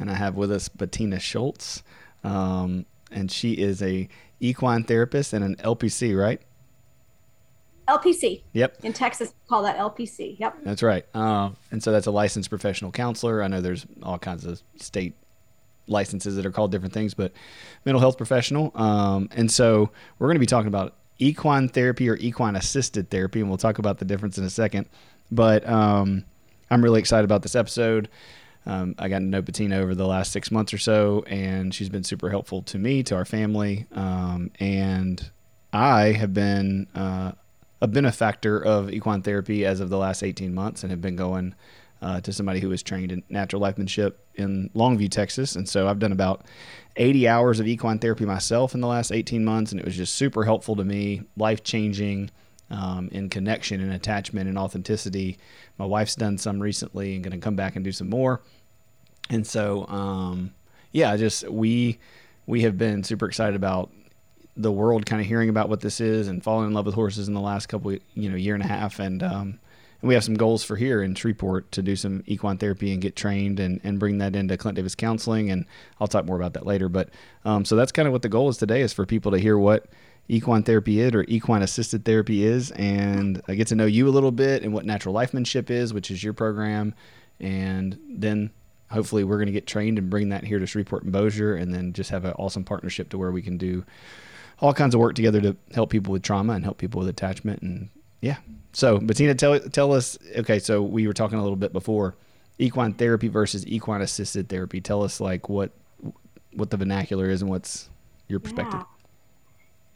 and I have with us Bettina Schultz, um, and she is a equine therapist and an LPC, right? LPC. Yep. In Texas, we call that LPC. Yep. That's right. Um, and so that's a licensed professional counselor. I know there's all kinds of state licenses that are called different things, but mental health professional. Um, and so we're going to be talking about equine therapy or equine assisted therapy, and we'll talk about the difference in a second. But um, I'm really excited about this episode. Um, I got to know Bettina over the last six months or so, and she's been super helpful to me, to our family, um, and I have been uh, a benefactor of equine therapy as of the last 18 months, and have been going uh, to somebody who was trained in natural lifemanship in Longview, Texas, and so I've done about 80 hours of equine therapy myself in the last 18 months, and it was just super helpful to me, life changing. Um, in connection and attachment and authenticity. My wife's done some recently and going to come back and do some more. And so, um, yeah, just we we have been super excited about the world kind of hearing about what this is and falling in love with horses in the last couple, you know, year and a half. And, um, and we have some goals for here in Shreveport to do some equine therapy and get trained and, and bring that into Clint Davis counseling. And I'll talk more about that later. But um, so that's kind of what the goal is today is for people to hear what equine therapy is or equine assisted therapy is and I get to know you a little bit and what natural lifemanship is, which is your program. And then hopefully we're going to get trained and bring that here to Shreveport and Bossier and then just have an awesome partnership to where we can do all kinds of work together to help people with trauma and help people with attachment and yeah. So Bettina, tell tell us. Okay, so we were talking a little bit before equine therapy versus equine assisted therapy. Tell us like what what the vernacular is and what's your perspective. Yeah.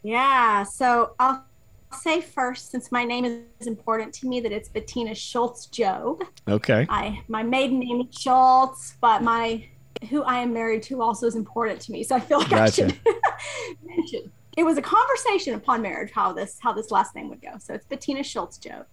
Yeah. So I'll say first, since my name is important to me, that it's Bettina Schultz Job. Okay. I my maiden name is Schultz, but my who I am married to also is important to me. So I feel like gotcha. I should mention. It was a conversation upon marriage how this how this last name would go. So it's Bettina Schultz Job.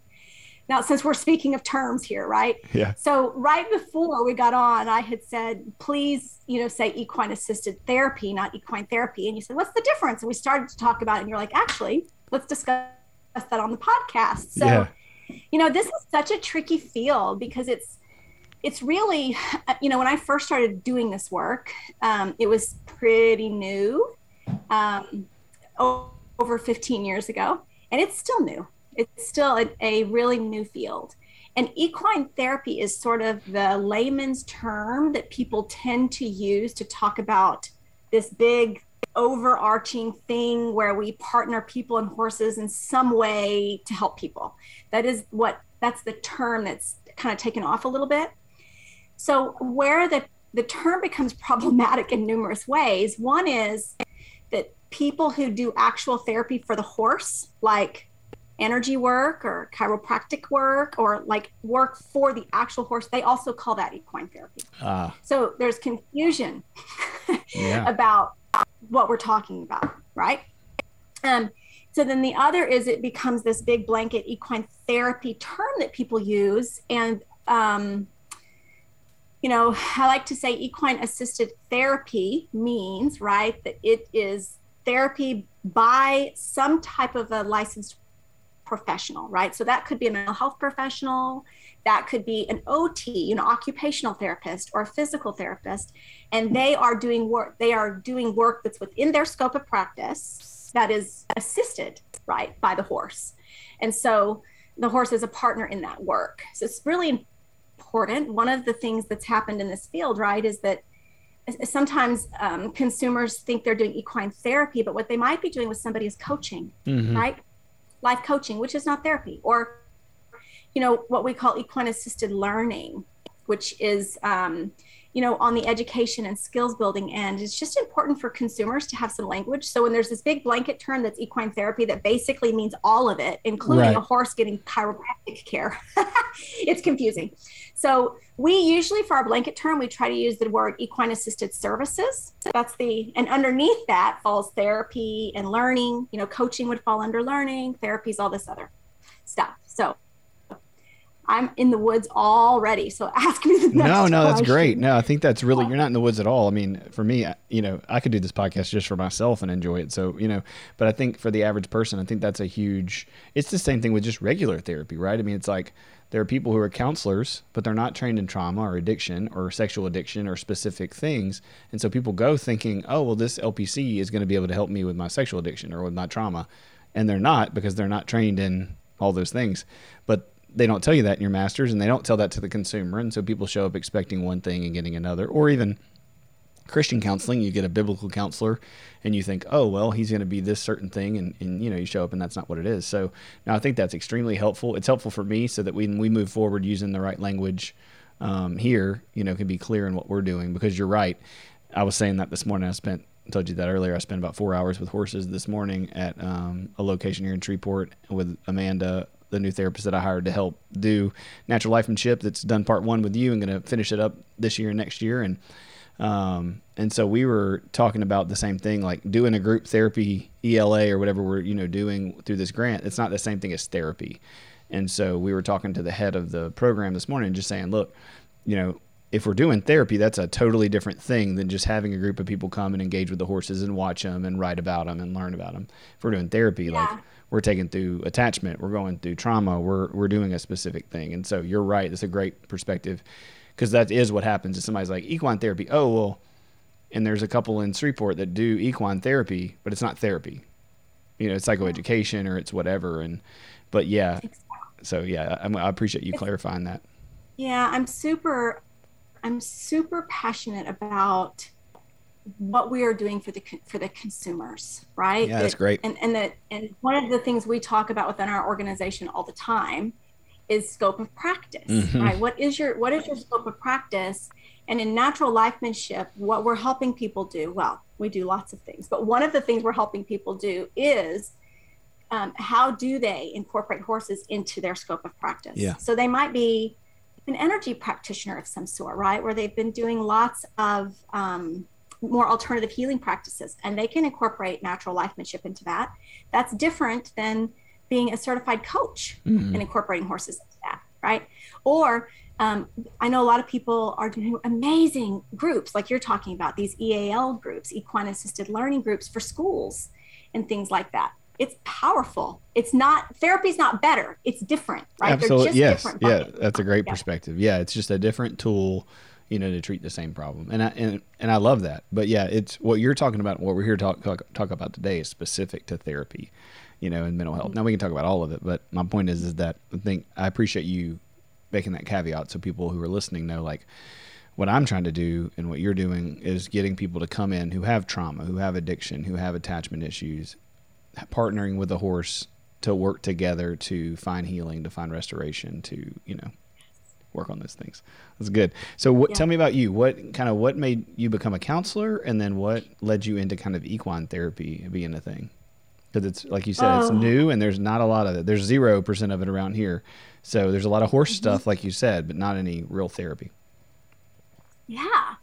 Now, since we're speaking of terms here, right? Yeah. So right before we got on, I had said, please, you know, say equine assisted therapy, not equine therapy. And you said, what's the difference? And we started to talk about it. And you're like, actually, let's discuss that on the podcast. So, yeah. you know, this is such a tricky field because it's it's really, you know, when I first started doing this work, um, it was pretty new, um, over 15 years ago, and it's still new. It's still a, a really new field. And equine therapy is sort of the layman's term that people tend to use to talk about this big overarching thing where we partner people and horses in some way to help people. That is what that's the term that's kind of taken off a little bit. So where the the term becomes problematic in numerous ways. One is that people who do actual therapy for the horse, like energy work or chiropractic work or like work for the actual horse, they also call that equine therapy. Ah. So there's confusion yeah. about what we're talking about, right? Um, so then the other is it becomes this big blanket equine therapy term that people use. And, um, you know, I like to say equine assisted therapy means, right, that it is therapy by some type of a licensed professional, right? So that could be a mental health professional, that could be an OT, you know, occupational therapist or a physical therapist, and they are doing work. They are doing work that's within their scope of practice that is assisted, right, by the horse, and so the horse is a partner in that work. So it's really important. One of the things that's happened in this field, right, is that sometimes um, consumers think they're doing equine therapy, but what they might be doing with somebody is coaching, mm-hmm. right? Life coaching, which is not therapy, or you know what we call equine assisted learning, which is um, you know on the education and skills building end. It's just important for consumers to have some language. So when there's this big blanket term that's equine therapy that basically means all of it, including right. a horse getting chiropractic care, it's confusing. So we usually, for our blanket term, we try to use the word equine assisted services. That's the, and underneath that falls therapy and learning. You know, coaching would fall under learning, therapies, all this other stuff. So I'm in the woods already. So ask me the next No, no, that's question. great. No, I think that's really, you're not in the woods at all. I mean, for me, you know, I could do this podcast just for myself and enjoy it. So, you know, but I think for the average person, I think that's a huge, it's the same thing with just regular therapy, right? I mean, it's like, there are people who are counselors, but they're not trained in trauma or addiction or sexual addiction or specific things. And so people go thinking, oh, well, this LPC is going to be able to help me with my sexual addiction or with my trauma. And they're not because they're not trained in all those things. But they don't tell you that in your masters and they don't tell that to the consumer. And so people show up expecting one thing and getting another, or even Christian counseling, you get a biblical counselor and you think, oh, well, he's going to be this certain thing. And, and, you know, you show up and that's not what it is. So now I think that's extremely helpful. It's helpful for me so that when we move forward using the right language um, here, you know, can be clear in what we're doing because you're right. I was saying that this morning. I spent, I told you that earlier. I spent about four hours with horses this morning at um, a location here in Shreveport with Amanda, the new therapist that I hired to help do natural lifemanship that's done part one with you and going to finish it up this year and next year. And, um, and so we were talking about the same thing, like doing a group therapy ELA or whatever we're, you know, doing through this grant. It's not the same thing as therapy. And so we were talking to the head of the program this morning, just saying, look, you know, if we're doing therapy, that's a totally different thing than just having a group of people come and engage with the horses and watch them and write about them and learn about them. If we're doing therapy, yeah. like we're taking through attachment, we're going through trauma, we're we're doing a specific thing. And so you're right, it's a great perspective because that is what happens. If somebody's like equine therapy, oh well, and there's a couple in Shreveport that do equine therapy, but it's not therapy. You know, it's psychoeducation or it's whatever. And but yeah, so yeah, I, I appreciate you clarifying that. Yeah, I'm super, I'm super passionate about what we are doing for the for the consumers, right? Yeah, that's great. And and that and one of the things we talk about within our organization all the time is scope of practice, mm-hmm. right? What is your what is your scope of practice? And in natural lifemanship, what we're helping people do, well, we do lots of things, but one of the things we're helping people do is um, how do they incorporate horses into their scope of practice? Yeah. So they might be an energy practitioner of some sort, right? Where they've been doing lots of um, more alternative healing practices and they can incorporate natural lifemanship into that. That's different than being a certified coach mm-hmm. and incorporating horses into that, right? Or um, I know a lot of people are doing amazing groups, like you're talking about these EAL groups, equine assisted learning groups for schools and things like that. It's powerful. It's not therapy is not better. It's different, right? Absolutely. yes. Yeah. That's a great yeah. perspective. Yeah. It's just a different tool, you know, to treat the same problem. And I, and, and I love that. But yeah, it's what you're talking about. What we're here to talk, talk, talk about today is specific to therapy you know, in mental health. Mm-hmm. Now we can talk about all of it, but my point is, is that I think I appreciate you making that caveat so people who are listening know, like, what I'm trying to do and what you're doing is getting people to come in who have trauma, who have addiction, who have attachment issues, partnering with the horse to work together to find healing, to find restoration, to you know work on those things. That's good. So, what, yeah. tell me about you. What kind of what made you become a counselor, and then what led you into kind of equine therapy being a thing? Because it's like you said, it's oh. new and there's not a lot of it. There's zero percent of it around here, so there's a lot of horse mm-hmm. stuff, like you said, but not any real therapy. Yeah.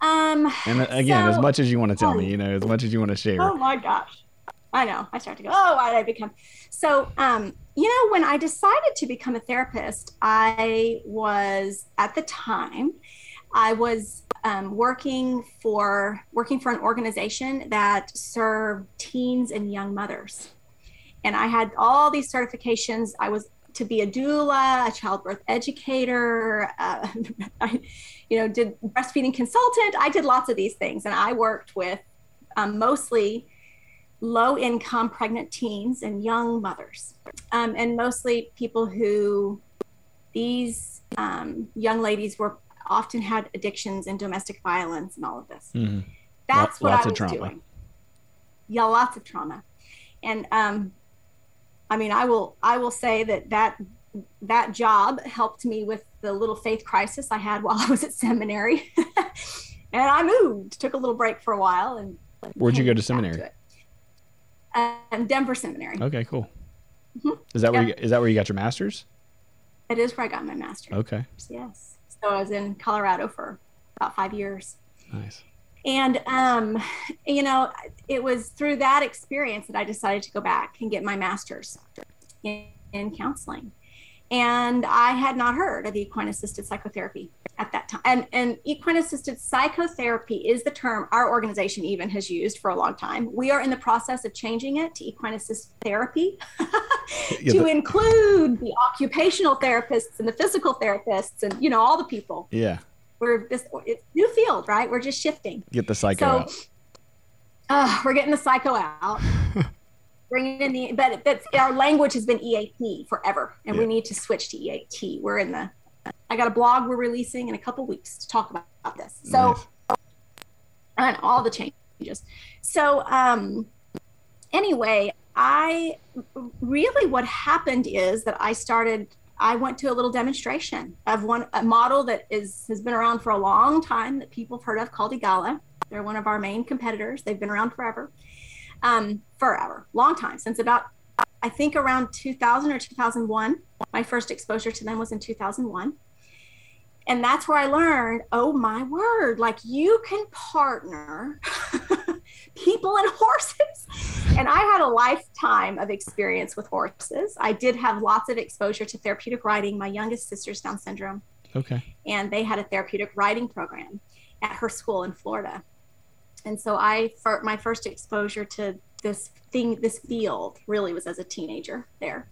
Um. And uh, again, so, as much as you want to tell me, you know, as much as you want to share. Oh my gosh. I know. I start to go, oh, why did I become? So, um, you know, when I decided to become a therapist, I was at the time, I was um, working for working for an organization that served teens and young mothers, and I had all these certifications. I was to be a doula, a childbirth educator, uh, I, you know, did breastfeeding consultant. I did lots of these things, and I worked with um, mostly low income pregnant teens and young mothers, um, and mostly people who these um, young ladies were often had addictions and domestic violence and all of this. Mhm. That's what lots I was trauma. doing. Yeah, lots of trauma, and um, I mean, I will I will say that that that job helped me with the little faith crisis I had while I was at seminary, and I moved, took a little break for a while, and Where'd you go to seminary? it. Um, Denver Seminary. Okay, cool. Mhm. Is that where you, is that where you got your master's? It is where I got my master's. Okay, Yes. So I was in Colorado for about five years. nice. And, um, you know, it was through that experience that I decided to go back and get my master's in, in counseling. And I had not heard of equine assisted psychotherapy at that time. And, and equine assisted psychotherapy is the term our organization even has used for a long time. We are in the process of changing it to equine assisted therapy Yeah, to include the occupational therapists and the physical therapists and, you know, all the people. Yeah, We're this it's new field, right? We're just shifting. get the psycho So- out. Uh, we're getting the psycho out. Bringing in the, but that's our language has been EAP forever, and we need to switch to EAT. We're in the, I got a blog we're releasing in a couple weeks to talk about, about this. So, Nice. and all the changes. So, um, anyway, I really what happened is that I started. I went to a little demonstration of one a model that is has been around for a long time that people have heard of called Eagala. They're one of our main competitors. They've been around forever, um, forever, long time since about I think around 2000 or 2001. My first exposure to them was in 2001. And that's where I learned, oh my word, like you can partner people and horses. And I had a lifetime of experience with horses. I did have lots of exposure to therapeutic riding. My youngest sister's Down syndrome, Okay, and they had a therapeutic riding program at her school in Florida. And so I, for my first exposure to this thing, this field really was as a teenager there.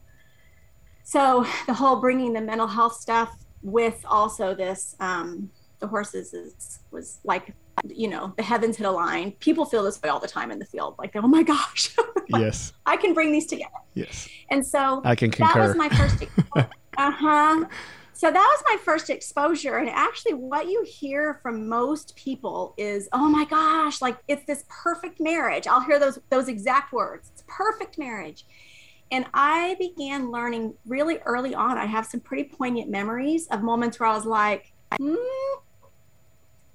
So the whole bringing the mental health stuff with also this, um, the horses is, was like, you know, the heavens had aligned. People feel this way all the time in the field. Like, oh my gosh, yes, I can bring these together. yes, And so I can concur. that was my first uh-huh so that was my first exposure and actually what you hear from most people is oh my gosh like it's this perfect marriage i'll hear those those exact words it's perfect marriage and i began learning really early on i have some pretty poignant memories of moments where i was like hmm,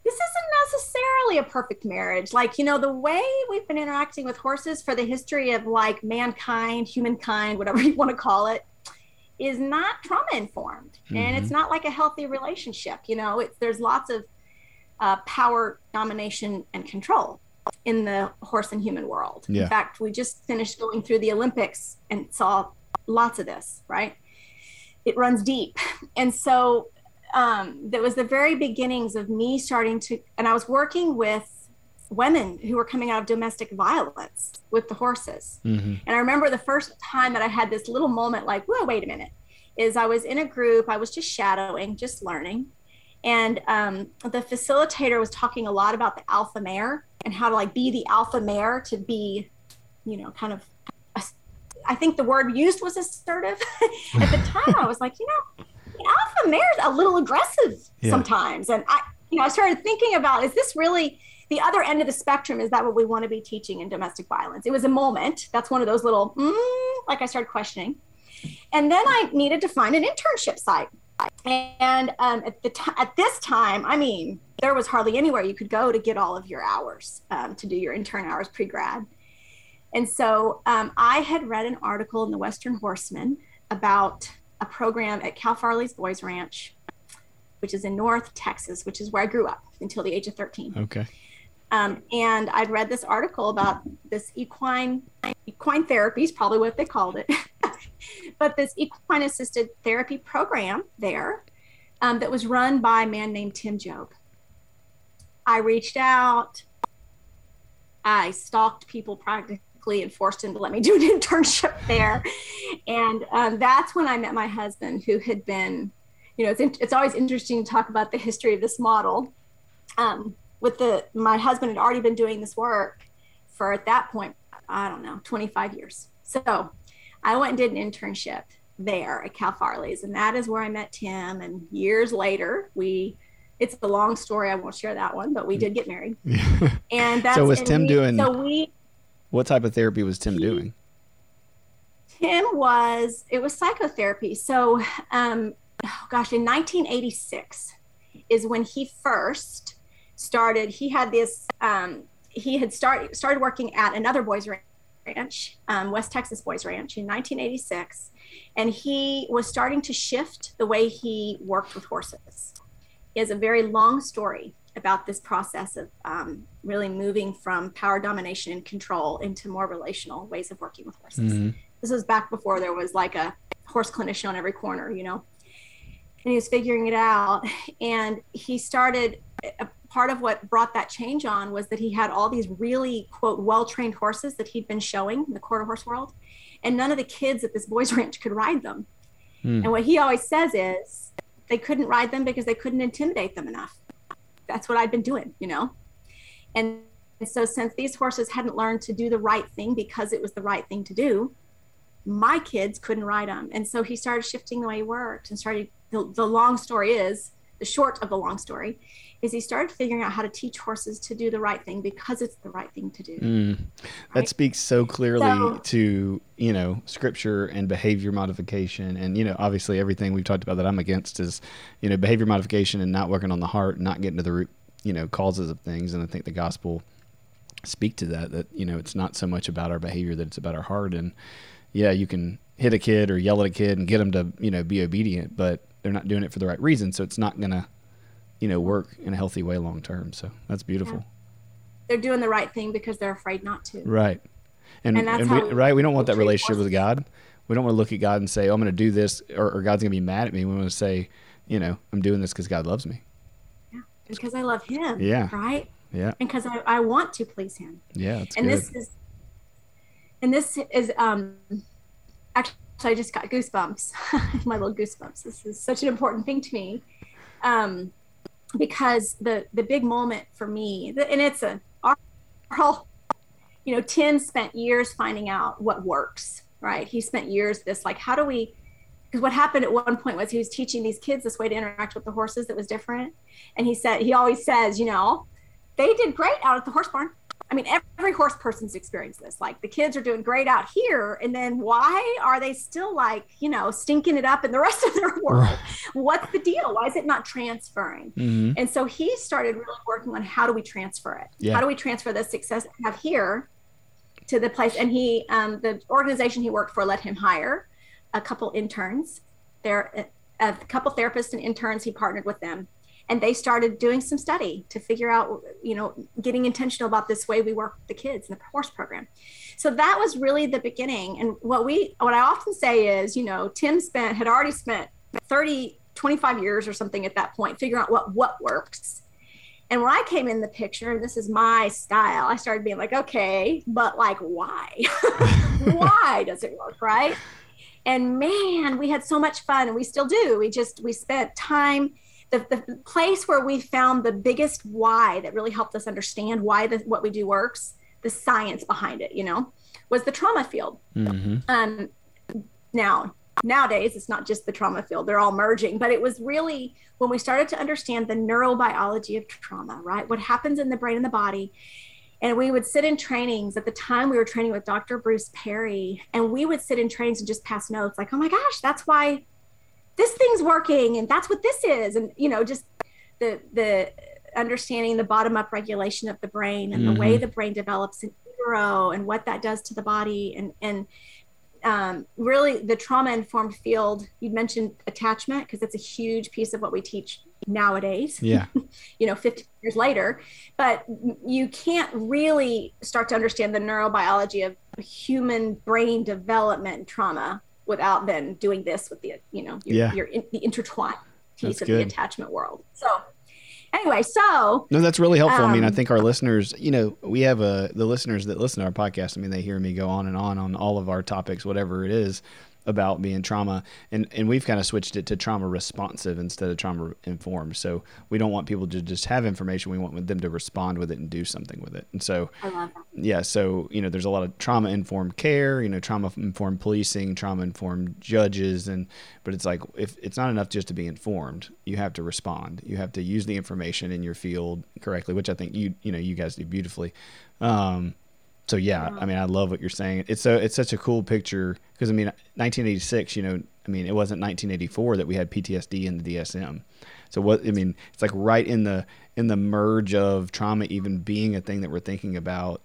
this isn't necessarily a perfect marriage. Like, you know, the way we've been interacting with horses for the history of like mankind, humankind, whatever you want to call it, is not trauma informed. And it's not like a healthy relationship. You know, it's, there's lots of uh, power, domination, and control in the horse and human world. Yeah. In fact, we just finished going through the Olympics and saw lots of this, right? It runs deep. And so um, that was the very beginnings of me starting to, and I was working with women who were coming out of domestic violence with the horses. hmm And I remember the first time that I had this little moment like, whoa, wait a minute, is I was in a group, I was just shadowing, just learning. And um, the facilitator was talking a lot about the alpha mare and how to like be the alpha mare to be, you know, kind of, I think the word used was assertive. At the time, I was like, you know, the alpha mare's a little aggressive Yeah. sometimes. And I, you know, I started thinking about, is this really the other end of the spectrum? Is that what we want to be teaching in domestic violence? It was a moment. That's one of those little, mm, like I started questioning. And then I needed to find an internship site. And um, at the t- at this time, I mean, there was hardly anywhere you could go to get all of your hours um, to do your intern hours pre grad. And so um, I had read an article in the Western Horseman about a program at Cal Farley's Boys Ranch, which is in North Texas, which is where I grew up until the age of 13. Okay. Um, and I'd read this article about this equine equine therapy is probably what they called it, but this equine assisted therapy program there um, that was run by a man named Tim Job. I reached out. I stalked people practically and forced him to let me do an internship there, and um, that's when I met my husband, who had been, you know, it's in, it's always interesting to talk about the history of this model. With the my husband had already been doing this work for at that point i don't know 25 years so i went and did an internship there at cal farley's and that is where i met tim and years later we it's a long story. I won't share that one, but we did get married. and that's so was Tim we- doing? So we what type of therapy was Tim doing? Tim was it was psychotherapy. So, um, oh gosh, in 1986 is when he first started. He had this. Um, he had started started working at another boys ranch, um, West Texas Boys Ranch, in 1986, and he was starting to shift the way he worked with horses. He has a very long story about this process of um, really moving from power domination and control into more relational ways of working with horses Mhm. this was back before there was like a horse clinician on every corner, you know. And he was figuring it out. And he started, a part of what brought that change on was that he had all these really, quote, well trained horses that he'd been showing in the quarter horse world. And none of the kids at this boys' ranch could ride them. Hmm. And what he always says is they couldn't ride them because they couldn't intimidate them enough. That's what I'd been doing, you know? And, and so, since these horses hadn't learned to do the right thing because it was the right thing to do, my kids couldn't ride them. And so he started shifting the way he worked and started. The, the long story is the short of the long story is he started figuring out how to teach horses to do the right thing because it's the right thing to do. Mm. That Right. speaks so clearly So- to you know scripture and behavior modification, and you know obviously everything we've talked about that I'm against is you know behavior modification and not working on the heart, and not getting to the root you know causes of things, and I think the gospel speak to that that you know it's not so much about our behavior that it's about our heart, and yeah, you can hit a kid or yell at a kid and get them to you know be obedient, but they're not doing it for the right reason, so it's not gonna you know work in a healthy way long term. So that's beautiful. They're doing the right thing because they're afraid not to. Right. And, And that's and we, we- right, we don't want that relationship with. God. We don't want to look at God and say, "Oh, I'm going to do this," or, or God's going to be mad at me. We want to say, you know, I'm doing this because God loves me. Yeah, because I love him. Yeah. Right. Yeah, And because I, I want to please him. yeah, and good. this is and this is um actually i just got goosebumps my little goosebumps this is such an important thing to me um because the the big moment for me and it's a you know tim spent years finding out what works right? He spent years this like how do we because what happened at one point was he was teaching these kids this way to interact with the horses that was different. And he said he always says you know they did great out at the horse barn I mean, every horse person's experienced this. Like the kids are doing great out here, and then why are they still like, you know, stinking it up in the rest of their world? What's the deal? Why is it not transferring? hmm And so he started really working on how do we transfer it? Yeah. How do we transfer the success we have here to the place? And he, um, the organization he worked for, let him hire a couple interns. There, a couple therapists and interns. He partnered with them, and they started doing some study to figure out, you know, getting intentional about this way we work with the kids in the horse program. So that was really the beginning. And what we, what I often say is, you know, Tim spent had already spent 30, 25 years or something at that point figuring out what what works. And when I came in the picture, and this is my style, I started being like, okay, but like, why? why does it work, right? And man, we had so much fun, and we still do. We just we spent time. The, the place where we found the biggest why that really helped us understand why the, what we do works, the science behind it, you know, was the trauma field. Hmm um, now nowadays it's not just the trauma field. They're all merging but it was really when we started to understand the neurobiology of trauma right? What happens in the brain and the body. And we would sit in trainings. At the time we were training with dr bruce perry and we would sit in trainings and just pass notes like oh my gosh that's why this thing's working and that's what this is. And you know just the the understanding the bottom up regulation of the brain and the way the brain develops in utero and what that does to the body. And and um, really the trauma informed field you mentioned attachment because it's a huge piece of what we teach nowadays. Yeah, you know 50 years later but you can't really start to understand the neurobiology of human brain development and trauma without then doing this with the you know your, Yeah. your in, the intertwined piece That's of good. the attachment world so anyway so no, that's really helpful. I mean, I Um, think our listeners, you know, we have uh, the listeners that listen to our podcast. I mean, they hear me go on and on on all of our topics, whatever it is. About being trauma and and we've kind of switched it to trauma responsive instead of trauma informed. So we don't want people to just have information we want them to respond with it and do something with it. And so yeah so you know there's a lot of trauma informed care you know trauma informed policing trauma informed judges and but it's like if it's not enough just to be informed. You have to respond. You have to use the information in your field correctly which i think you you know you guys do beautifully. Um, so yeah, I mean, I mm. love what you're saying. It's so it's such a cool picture because I mean, 1986. You know, I mean, it wasn't 1984 that we had PTSD in the DSM. So what I mean, it's like right in the in the merge of trauma even being a thing that we're thinking about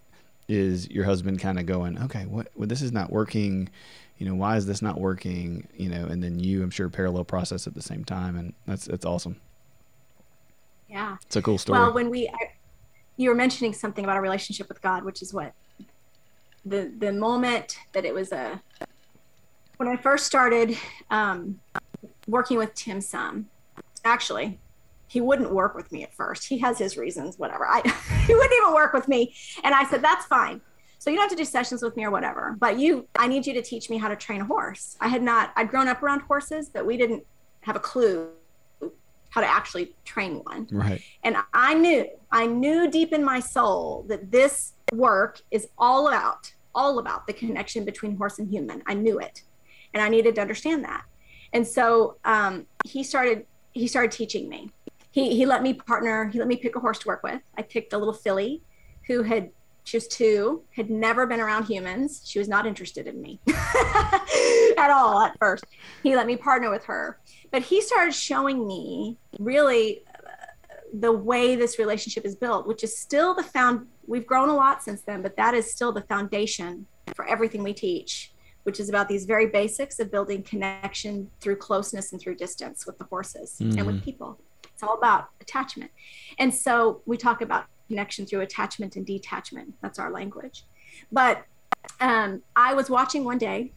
is your husband kind of going, okay, what well, this is not working. You know, why is this not working? You know, and then you, I'm sure, parallel process at the same time, and that's that's awesome. Yeah, it's a cool story. Well, when we, I, you were mentioning something about a relationship with God, which is what the the moment that it was a when I first started um, working with Tim Sum, actually, he wouldn't work with me at first. He has his reasons, whatever. I he wouldn't even work with me, and I said that's fine. So you don't have to do sessions with me or whatever, but you, I need you to teach me how to train a horse. I had not, I'd grown up around horses, but we didn't have a clue how to actually train one. Right. And I knew, I knew deep in my soul that this work is all about all about the connection between horse and human. I knew it, and I needed to understand that. And so um, he started he started teaching me. He he let me partner. He let me pick a horse to work with. I picked a little filly, who had she was two, had never been around humans. She was not interested in me at all at first. He let me partner with her, but he started showing me really the way this relationship is built, which is still the found. We've grown a lot since then, but that is still the foundation for everything we teach, which is about these very basics of building connection through closeness and through distance with the horses mm-hmm. and with mm-hmm. people. It's all about attachment. And so we talk about connection through attachment and detachment. That's our language. But um, I was watching one day,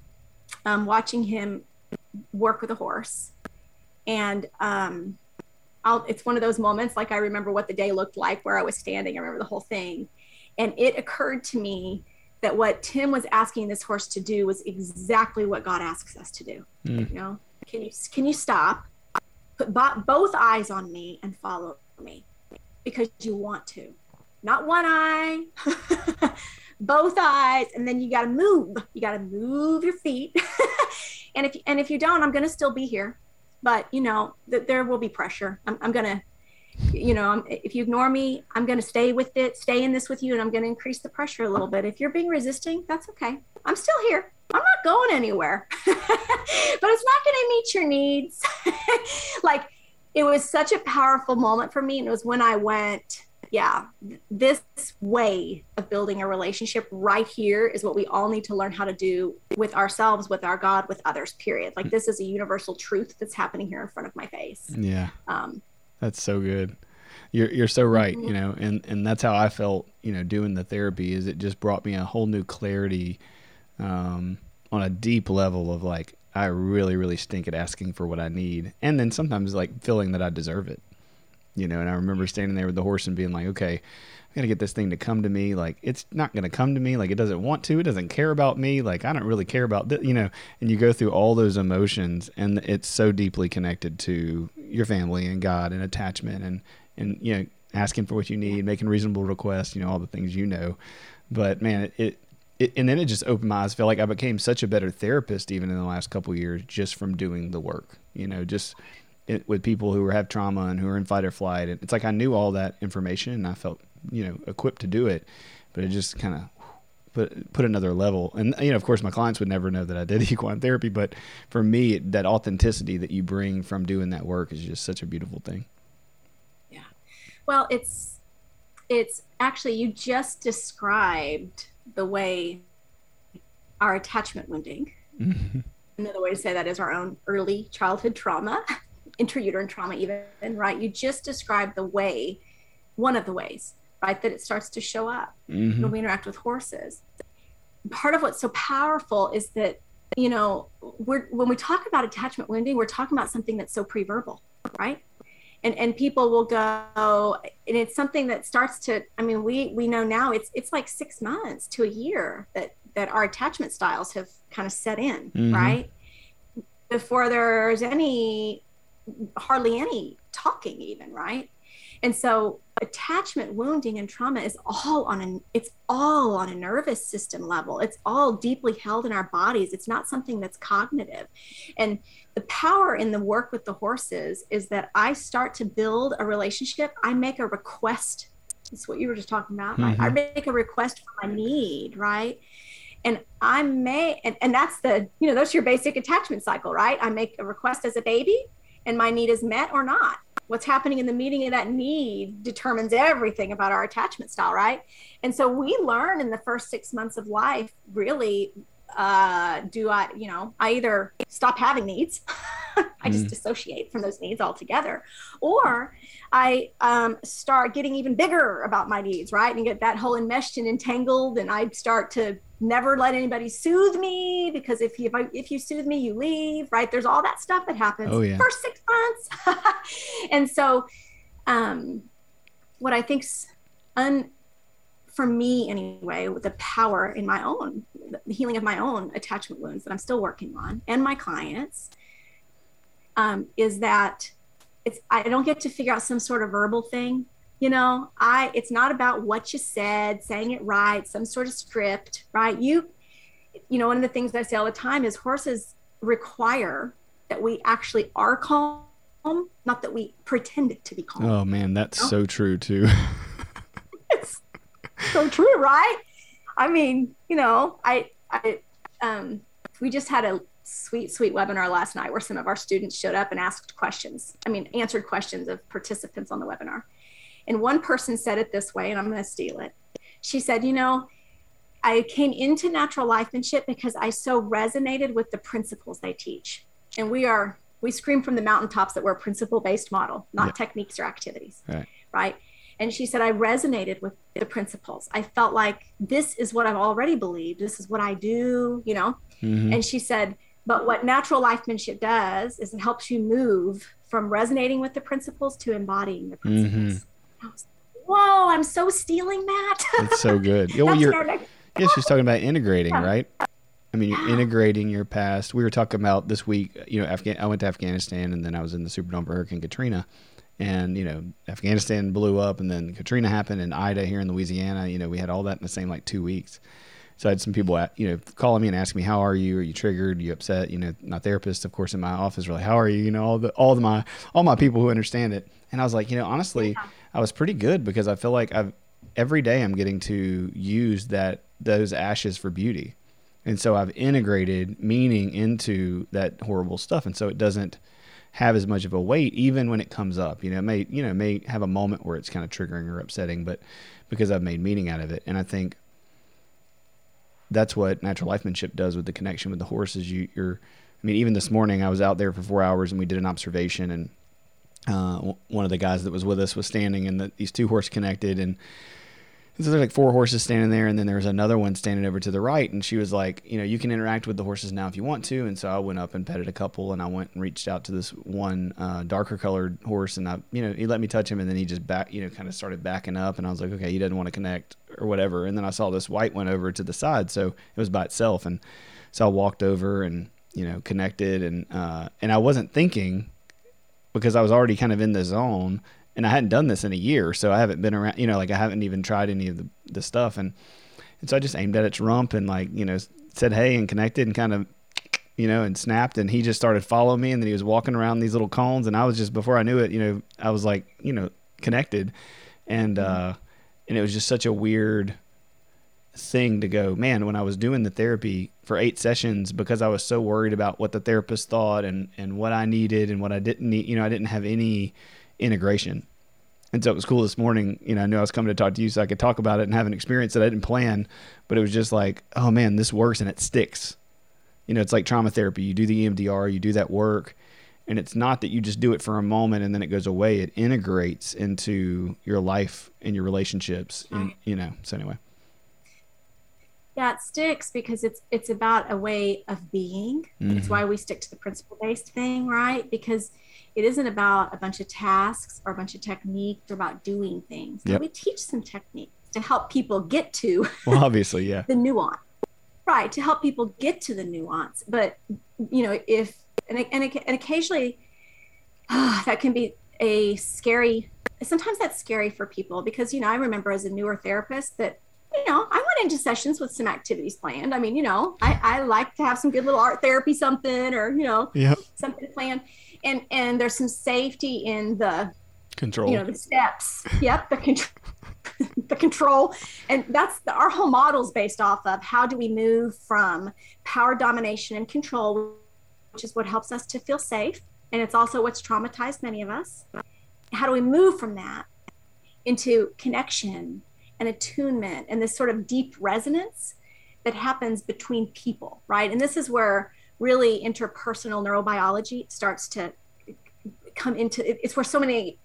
um, watching him work with a horse, and um, I'll, it's one of those moments like I remember what the day looked like where I was standing. I remember the whole thing. And it occurred to me that what Tim was asking this horse to do was exactly what God asks us to do. Mm. You know, can you can you stop, put bo- both eyes on me and follow me because you want to, not one eye, both eyes, and then you got to move. You got to move your feet, and if and if you don't, I'm going to still be here but you know that there will be pressure. I'm, I'm gonna you know I'm, if you ignore me i'm gonna stay with it stay in this with you and i'm gonna increase the pressure a little bit. If you're being resisting that's okay. I'm still here i'm not going anywhere but it's not gonna meet your needs like it was such a powerful moment for me and it was when i went yeah, this way of building a relationship right here is what we all need to learn how to do with ourselves, with our God, with others, period. Like this is a universal truth that's happening here in front of my face. Yeah. Um, that's so good. You're, you're so right, mm-hmm. you know, and, and that's how I felt, you know, doing the therapy is it just brought me a whole new clarity um, on a deep level of like, I really, really stink at asking for what I need. And then sometimes like feeling that I deserve it you know. And I remember standing there with the horse and being like, okay, I got to get this thing to come to me. Like it's not going to come to me. Like it doesn't want to. It doesn't care about me. Like I don't really care about this, you know. And you go through all those emotions, and it's so deeply connected to your family and God and attachment and and you know asking for what you need, making reasonable requests, you know, all the things you know. But man, it, it it, and then it just opened my eyes. I feel like I became such a better therapist even in the last couple years just from doing the work. You know, just it, with people who have trauma and who are in fight or flight. And it's like I knew all that information and I felt, you know, equipped to do it, but it just kind of put put another level. And you know, of course, my clients would never know that I did equine therapy, but for me, that authenticity that you bring from doing that work is just such a beautiful thing. Yeah. Well, it's it's actually you just described the way our attachment wounding. Another way to say that is our own early childhood trauma intrauterine trauma even right you just described the way one of the ways right that it starts to show up mm-hmm. when we interact with horses part of what's so powerful is that you know we're when we talk about attachment wounding we're talking about something that's so pre-verbal right and and people will go and it's something that starts to i mean we we know now it's it's like six months to a year that that our attachment styles have kind of set in mm-hmm. right? Before there's any hardly any talking even right? And so attachment wounding and trauma is all on an it's all on a nervous system level. It's all deeply held in our bodies. It's not something that's cognitive. And the power in the work with the horses is that i start to build a relationship. I make a request. It's what you were just talking about mm-hmm. i make a request for my need right? And i may and, and that's the you know that's your basic attachment cycle right? I make a request as a baby and my need is met or not. What's happening in the meeting of that need determines everything about our attachment style right? And so we learn in the first six months of life really uh, do i you know i either stop having needs i just mm. dissociate from those needs altogether or i um, start getting even bigger about my needs right and get that whole enmeshed and entangled and i start to never let anybody soothe me because if you if, I, if you soothe me you leave right there's all that stuff that happens oh, yeah. first six months and so um what i think's un for me anyway with the power in my own the healing of my own attachment wounds that i'm still working on and my clients um, is that it's i don't get to figure out some sort of verbal thing. You know i it's not about what you said saying it right some sort of script right? You you know one of the things i say all the time is horses require that we actually are calm not that we pretend to be calm. Oh man that's you know? so true too so true right i mean you know i i um we just had a sweet sweet webinar last night where some of our students showed up and asked questions i mean answered questions of participants on the webinar and one person said it this way, and I'm going to steal it. She said, You know, I came into natural lifemanship because I so resonated with the principles they teach. And we are, we scream from the mountaintops that we're a principle based model, not yeah. techniques or activities. Right. right. And she said, I resonated with the principles. I felt like this is what I've already believed. This is what I do, you know? Mm-hmm. And she said, but what natural lifemanship does is it helps you move from resonating with the principles to embodying the principles. Mm-hmm whoa, I'm so stealing that. That's so good. Yeah, well, you're, yeah, she's talking about integrating, yeah. right? I mean, you're integrating your past. We were talking about this week, you know, Afghan- I went to Afghanistan and then I was in the Superdome for Hurricane Katrina. And, you know, Afghanistan blew up and then Katrina happened and Ida here in Louisiana. You know, we had all that in the same like two weeks. So I had some people, at, you know, calling me and asking me, "How are you? Are you triggered? Are you upset?" You know, my therapist, of course, in my office, were like, "How are you?" You know, all the all the my all my people who understand it. And I was like, you know, honestly, yeah. I was pretty good because I feel like I've every day I'm getting to use that those ashes for beauty. And so I've integrated meaning into that horrible stuff. And so it doesn't have as much of a weight even when it comes up. You know, it may you know, may have a moment where it's kind of triggering or upsetting, but because I've made meaning out of it. And I think that's what natural lifemanship does with the connection with the horses. You, you're, I mean, even this morning I was out there for four hours and we did an observation, and uh, one of the guys that was with us was standing, and the, these two horses connected, and so there's like four horses standing there, and then there's another one standing over to the right, and she was like, you know, you can interact with the horses now if you want to, and so I went up and petted a couple, and I went and reached out to this one uh, darker colored horse, and I, you know, he let me touch him, and then he just back, you know, kind of started backing up, and I was like, okay, he doesn't want to connect or whatever, and then I saw this white one over to the side, so it was by itself, and so I walked over and you know connected, and uh, and I wasn't thinking because I was already kind of in the zone and I hadn't done this in a year. So I haven't been around, you know, like I haven't even tried any of the, the stuff. And, and so I just aimed at its rump and like, you know, said, Hey, and connected and kind of, you know, and snapped. And he just started following me. And then he was walking around these little cones. And I was just, before I knew it, you know, I was like, you know, connected. And, uh, and it was just such a weird thing to go, man, when I was doing the therapy for eight sessions because I was so worried about what the therapist thought and, and what I needed and what I didn't need, you know, I didn't have any integration. And so it was cool this morning, you know, I knew I was coming to talk to you so I could talk about it and have an experience that I didn't plan, but it was just like, oh man, this works and it sticks. You know, it's like trauma therapy. You do the EMDR, you do that work, and it's not that you just do it for a moment and then it goes away. It integrates into your life and your relationships, and, you know. So anyway yeah it sticks because it's it's about a way of being mm-hmm. it's why we stick to the principle based thing right because it isn't about a bunch of tasks or a bunch of techniques or about doing things. Yep. we teach some techniques to help people get to well obviously yeah. the nuance. Right to help people get to the nuance. But you know if and, and, and occasionally uh, that can be a scary sometimes that's scary for people because you know i remember as a newer therapist that you know i went into sessions with some activities planned. I mean you know i, I like to have some good little art therapy something or you know yep. something planned. And and there's some safety in the control. you know the steps. Yep the control the control. And that's the, our whole model is based off of how do we move from power domination and control which is what helps us to feel safe. And it's also what's traumatized many of us. How do we move from that into connection and attunement and this sort of deep resonance that happens between people right and this is where really interpersonal neurobiology starts to come into it's where so many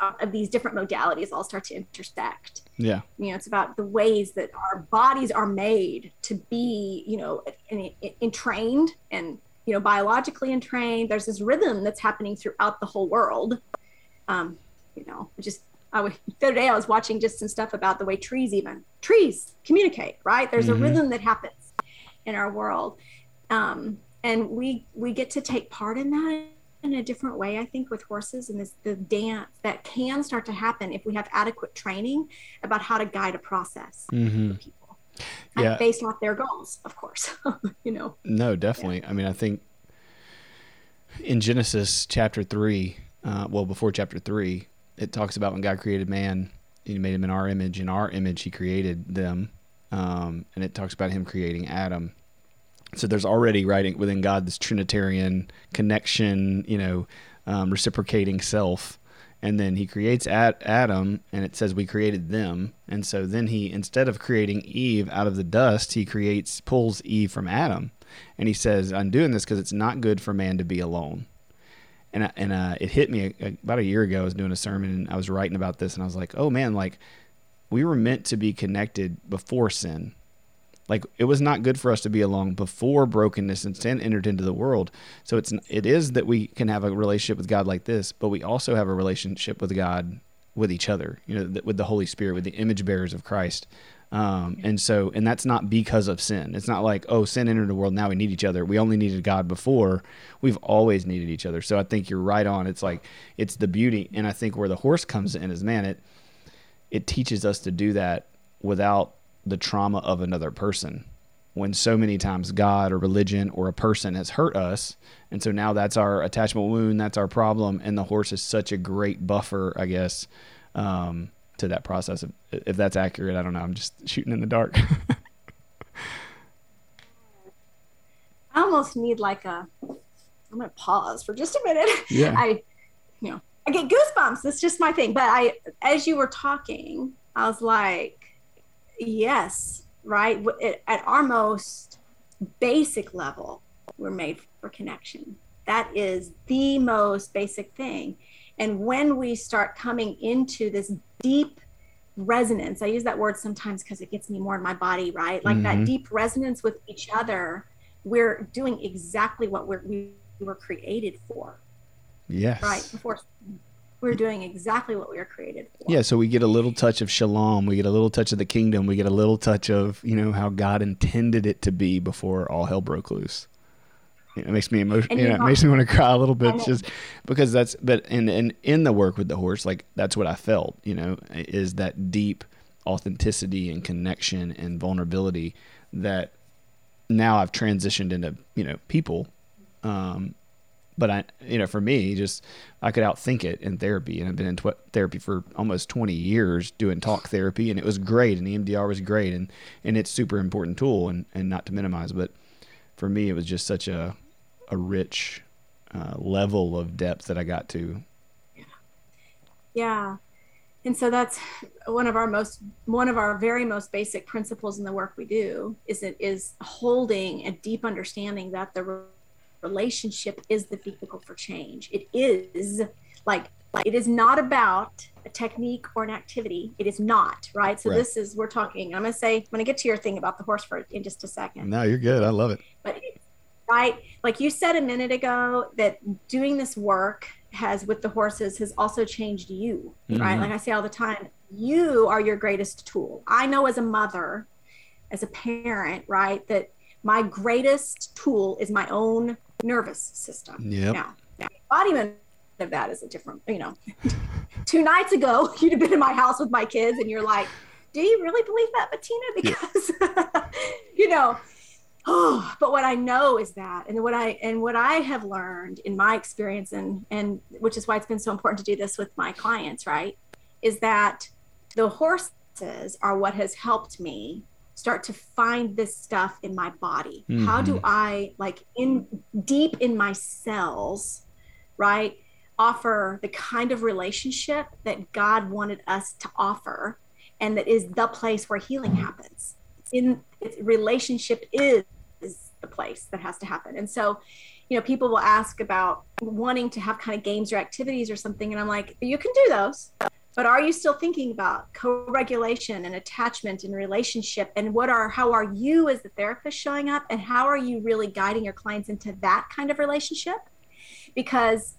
uh, of these different modalities all start to intersect. Yeah. You know, it's about the ways that our bodies are made to be, you know, entrained and, you know, biologically entrained. There's this rhythm that's happening throughout the whole world. Um, you know, just I was, the other day I was watching just some stuff about the way trees even trees communicate, right? There's mm-hmm. a rhythm that happens in our world. Um, and we we get to take part in that in a different way, I think, with horses and this the dance that can start to happen if we have adequate training about how to guide a process mm-hmm. for people. Yeah. based off their goals, of course. you know. No, definitely. Yeah. I mean, I think in Genesis chapter three, uh, well, before chapter three, it talks about when God created man, He made him in our image. In our image, He created them, um, and it talks about Him creating Adam so there's already writing within God this Trinitarian connection, you know, um, reciprocating self. And then he creates Ad- Adam, and it says we created them. And so then he, instead of creating Eve out of the dust, he creates, pulls Eve from Adam. And he says, I'm doing this because it's not good for man to be alone. And, and uh, it hit me about a year ago. I was doing a sermon and I was writing about this, and I was like, oh man, like we were meant to be connected before sin like it was not good for us to be alone before brokenness and sin entered into the world. So it's it is that we can have a relationship with God like this, but we also have a relationship with God with each other. You know, with the Holy Spirit, with the image bearers of Christ. Um, and so, and that's not because of sin. It's not like, oh, sin entered the world. Now we need each other. We only needed God before. We've always needed each other. So I think you're right on. It's like, it's the beauty. And I think where the horse comes in is, man, it, it teaches us to do that without the trauma of another person when so many times God or religion or a person has hurt us. And so now that's our attachment wound, that's our problem. And the horse is such a great buffer, I guess, um, to that process. If, if that's accurate, I don't know. I'm just shooting in the dark. I almost need like a, I'm to pause for just a minute. Yeah. I, you know, I get goosebumps. That's just my thing. But I, as you were talking, I was like, yes, right? At our most basic level, we're made for connection. That is the most basic thing. And when we start coming into this deep resonance, I use that word sometimes because it gets me more in my body, right? Like mm-hmm. that deep resonance with each other, we're doing exactly what we're, we were created for. Yes. Right. Before we're doing exactly what we were created for. Yeah, so we get a little touch of shalom, we get a little touch of the kingdom, we get a little touch of, you know, how God intended it to be before all hell broke loose. It makes me emotional. Yeah, it makes me want to cry a little bit, just because that's. But in, in in the work with the horse, like that's what I felt. You know, is that deep authenticity and connection and vulnerability that now I've transitioned into you know people, um, but I, you know, for me, just I could outthink it in therapy, and I've been in tw- therapy for almost 20 years doing talk therapy, and it was great, and EMDR was great, and and it's super important tool, and and not to minimize, but for me, it was just such a a rich uh, level of depth that I got to. Yeah. Yeah. And so that's one of our most one of our very most basic principles in the work we do is it is holding a deep understanding that the relationship is the vehicle for change. It is like it is not about a technique or an activity. It is not, right? So right. this is we're talking. I'm gonna say I'm gonna get to your thing about the horse for in just a second. No, you're good. I love it. But right, like you said a minute ago, that doing this work has with the horses has also changed you, mm-hmm. right? Like I say all the time, you are your greatest tool. I know as a mother as a parent, right, that my greatest tool is my own nervous system. Yeah. Now, now embodiment of that is a different, you know. Two nights ago, you'd have been in my house with my kids, and you're like, "Do you really believe that, Bettina?" Because, yeah. you know, oh, but what I know is that, and what I and what I have learned in my experience, and and which is why it's been so important to do this with my clients, right, is that the horses are what has helped me start to find this stuff in my body. Mm-hmm. How do mm-hmm. I like in deep in my cells, right? Offer the kind of relationship that God wanted us to offer and that is the place where healing happens. In relationship is is the place that has to happen. And so, you know, people will ask about wanting to have kind of games or activities or something. And I'm like, you can do those, but are you still thinking about co-regulation and attachment and relationship? And what are, how are you as the therapist showing up? And how are you really guiding your clients into that kind of relationship? Because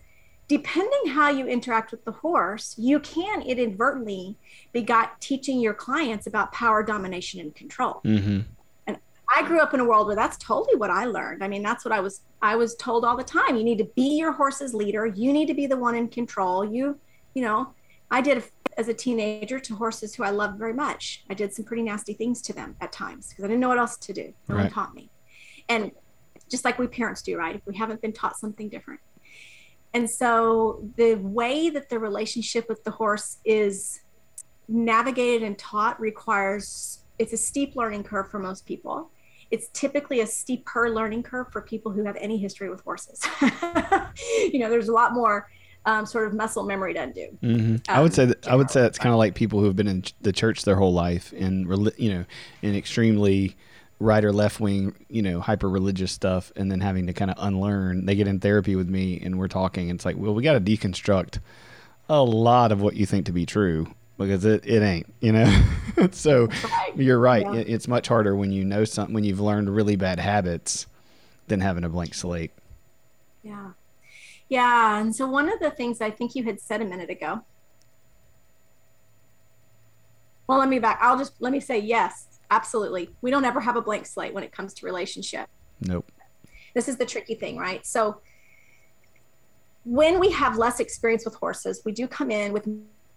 depending how you interact with the horse, you can inadvertently be got teaching your clients about power, domination, and control. Mm-hmm. I grew up in a world where that's totally what I learned. I mean, that's what I was I was told all the time. You need to be your horse's leader. You need to be the one in control. You, you know, I did as a teenager to horses who I loved very much. I did some pretty nasty things to them at times because I didn't know what else to do. No right. one taught me. And just like we parents do, right? If we haven't been taught something different. And so the way that the relationship with the horse is navigated and taught requires it's a steep learning curve for most people it's typically a steeper learning curve for people who have any history with horses. you know, there's a lot more um, sort of muscle memory to undo. Mm-hmm. Um, I would say that, I would say it's kind of like people who have been in the church their whole life and you know, in extremely right or left wing, you know, hyper religious stuff, and then having to kind of unlearn. They get in therapy with me, and we're talking. And it's like, well, we got to deconstruct a lot of what you think to be true because it, it ain't, you know. so right. you're right. Yeah. It, it's much harder when you know something when you've learned really bad habits than having a blank slate. Yeah. Yeah, and so one of the things I think you had said a minute ago. Well, let me back. I'll just let me say yes, absolutely. We don't ever have a blank slate when it comes to relationship. Nope. This is the tricky thing, right? So when we have less experience with horses, we do come in with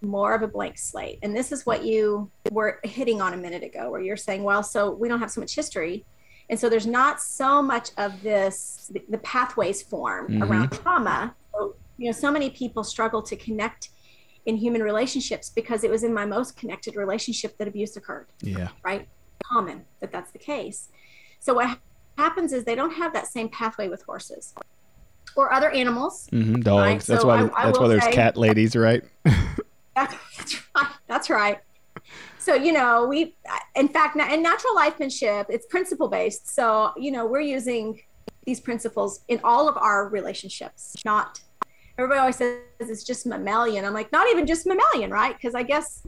more of a blank slate. And this is what you were hitting on a minute ago, where you're saying, well, so we don't have so much history. And so there's not so much of this, the, pathways form mm-hmm. around trauma. So, you know, so many people struggle to connect in human relationships because it was in my most connected relationship that abuse occurred. Yeah. Right? Common that that's the case. So what happens is they don't have that same pathway with horses or other animals. Mm-hmm, dogs. Right? That's so why. I, I that's why there's say, cat ladies, right? That's, right. That's right. So, you know, we, in fact, in natural lifemanship, it's principle based. So, you know, we're using these principles in all of our relationships, not everybody always says it's just mammalian. I'm like, not even just mammalian, right? Because I guess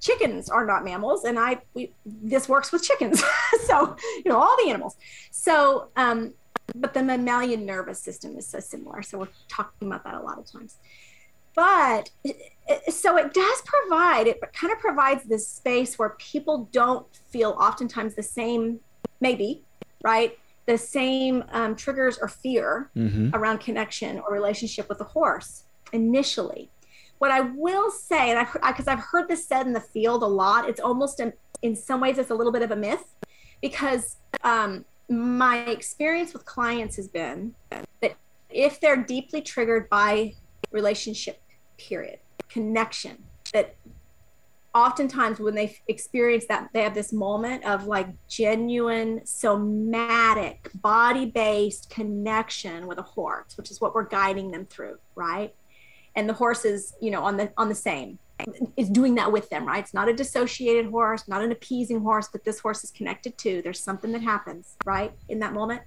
chickens are not mammals and I, we, this works with chickens. so, you know, all the animals. So, um, but the mammalian nervous system is so similar. So we're talking about that a lot of times but so it does provide it kind of provides this space where people don't feel oftentimes the same maybe right the same um, triggers or fear mm-hmm. around connection or relationship with a horse initially what i will say and i because i've heard this said in the field a lot it's almost in, in some ways it's a little bit of a myth because um, my experience with clients has been that if they're deeply triggered by relationship period. Connection. That oftentimes when they experience that they have this moment of like genuine somatic body-based connection with a horse which is what we're guiding them through right? And the horse is you know on the on the same. Is doing that with them right? It's not a dissociated horse not an appeasing horse but this horse is connected to there's something that happens right in that moment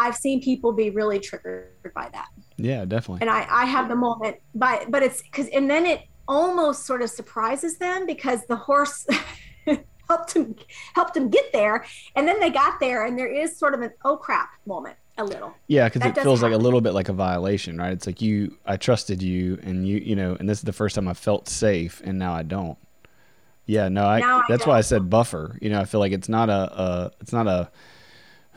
I've seen people be really triggered by that. Yeah, definitely. And I, I have the moment, but but it's because and then it almost sort of surprises them because the horse helped him helped him get there, and then they got there, and there is sort of an oh crap moment a little. Yeah, because it feels happen. like a little bit like a violation, right? It's like you, I trusted you, and you, you know, and this is the first time I felt safe, and now I don't. Yeah, no, I, I that's why I said buffer. You know, I feel like it's not a, a it's not a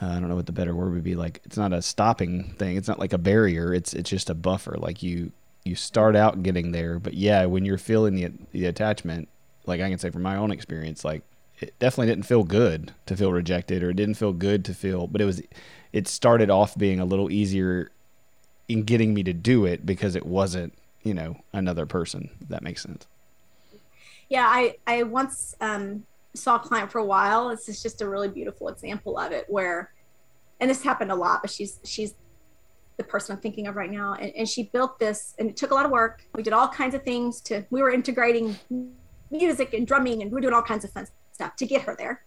uh, I don't know what the better word would be like. It's not a stopping thing. It's not like a barrier. It's it's just a buffer. Like you you start out getting there, but yeah, when you're feeling the the attachment, like I can say from my own experience, like it definitely didn't feel good to feel rejected, or it didn't feel good to feel. But it was it started off being a little easier in getting me to do it because it wasn't you know another person. That makes sense yeah, I I once um, saw a client for a while. This is just a really beautiful example of it where, and this happened a lot, but she's she's the person I'm thinking of right now, and, and she built this, and it took a lot of work. We did all kinds of things to. We were integrating music and drumming, and we were doing all kinds of fun stuff to get her there.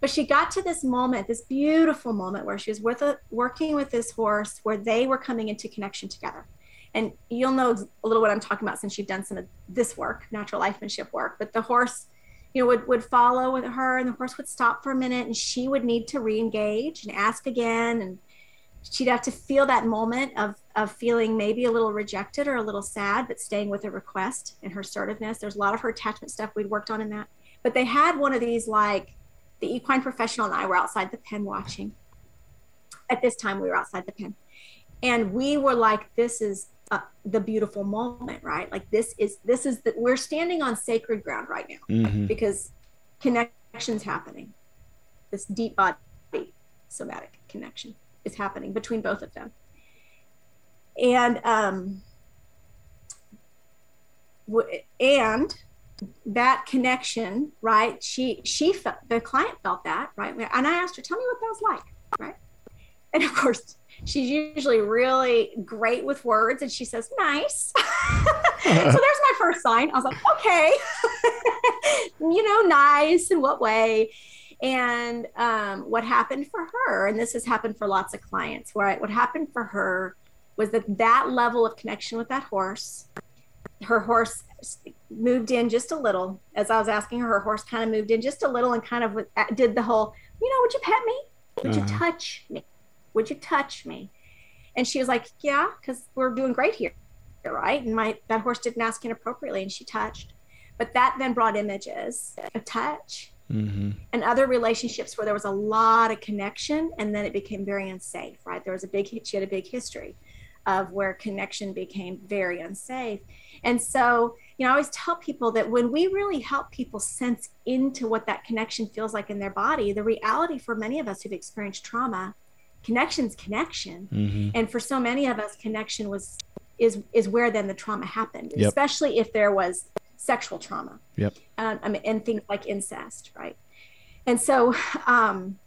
But she got to this moment, this beautiful moment where she was with a, working with this horse, where they were coming into connection together and you'll know a little what I'm talking about since you've done some of this work, natural lifemanship work. But the horse, you know, would would follow with her, and the horse would stop for a minute, and she would need to re-engage and ask again, and she'd have to feel that moment of of feeling maybe a little rejected or a little sad, but staying with a request and her assertiveness. There's a lot of her attachment stuff we'd worked on in that. But they had one of these like the equine professional and I were outside the pen watching. At this time, we were outside the pen. And we were like, this is uh, the beautiful moment, right? Like this is this is that we're standing on sacred ground right now mm-hmm. because connection's happening. This deep body somatic connection is happening between both of them, and um, w- and that connection, right? She she felt the client felt that, right? And I asked her, "Tell me what that was like," right? And of course, she's usually really great with words and she says nice. So there's my first sign. I was like okay. You know nice in what way? And um, what happened for her and this has happened for lots of clients right? what happened for her was that that level of connection with that horse her horse moved in just a little. As i was asking her her horse kind of moved in just a little and kind of did the whole you know would you pet me? Would uh-huh. you touch me would you touch me? And she was like, Yeah, because we're doing great here. Right. And my that horse didn't ask inappropriately and she touched. But that then brought images of touch mm-hmm. and other relationships where there was a lot of connection and then it became very unsafe, right? There was a big she had a big history of where connection became very unsafe. And so, you know, I always tell people that when we really help people sense into what that connection feels like in their body, the reality for many of us who've experienced trauma connection's connection. Mm-hmm. and for so many of us connection was is is where then the trauma happened yep. especially if there was sexual trauma. Yep. Um, I mean, and things like incest right? And so um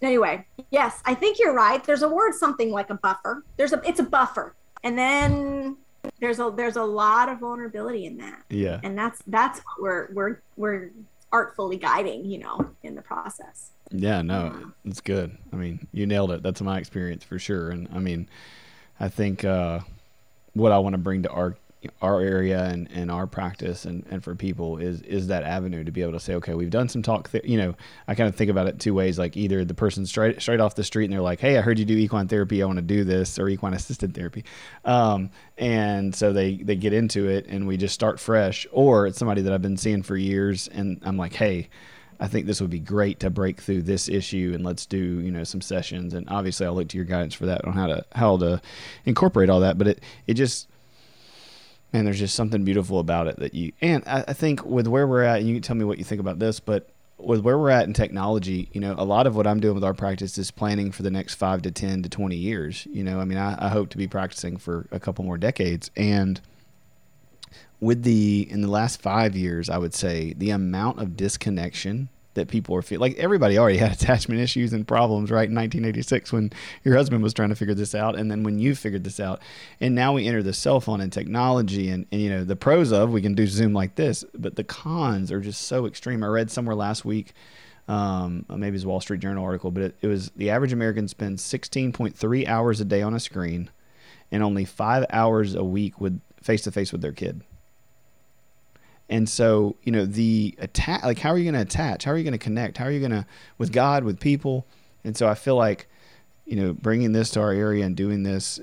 anyway yes i think you're right. There's a word something like a buffer. There's a it's a buffer. And then there's a there's a lot of vulnerability in that. Yeah. And that's that's what we're we're we're artfully guiding you know in the process yeah, no, it's good. I mean, you nailed it. That's my experience for sure. And I mean, I think uh, what I want to bring to our our area and, and our practice and, and for people is is that avenue to be able to say, okay, we've done some talk. Th- you know, I kind of think about it two ways. Like either the person straight straight off the street and they're like, hey, I heard you do equine therapy. I want to do this or equine assisted therapy, um, and so they they get into it and we just start fresh. Or it's somebody that I've been seeing for years and I'm like, hey I think this would be great to break through this issue and let's do you know some sessions and obviously I'll look to your guidance for that on how to how to incorporate all that but it it just man there's just something beautiful about it that you and I, I think with where we're at and you can tell me what you think about this but with where we're at in technology, you know, a lot of what I'm doing with our practice is planning for the next five to 10 to 20 years. You know, I mean, I, I hope to be practicing for a couple more decades. And with the in the last five years, I would say the amount of disconnection that people are feeling like everybody already had attachment issues and problems right in 1986 when your husband was trying to figure this out and then when you figured this out. And now we enter the cell phone and technology and, and you know the pros of we can do zoom like this but the cons are just so extreme. I read somewhere last week um, maybe it's wall street journal article but it, it was the average american spends 16.3 hours a day on a screen and only five hours a week with face to face with their kid and so, you know, the attack, like, how are you going to attach? How are you going to connect? How are you going to, with God, with people? And so I feel like, you know, bringing this to our area and doing this,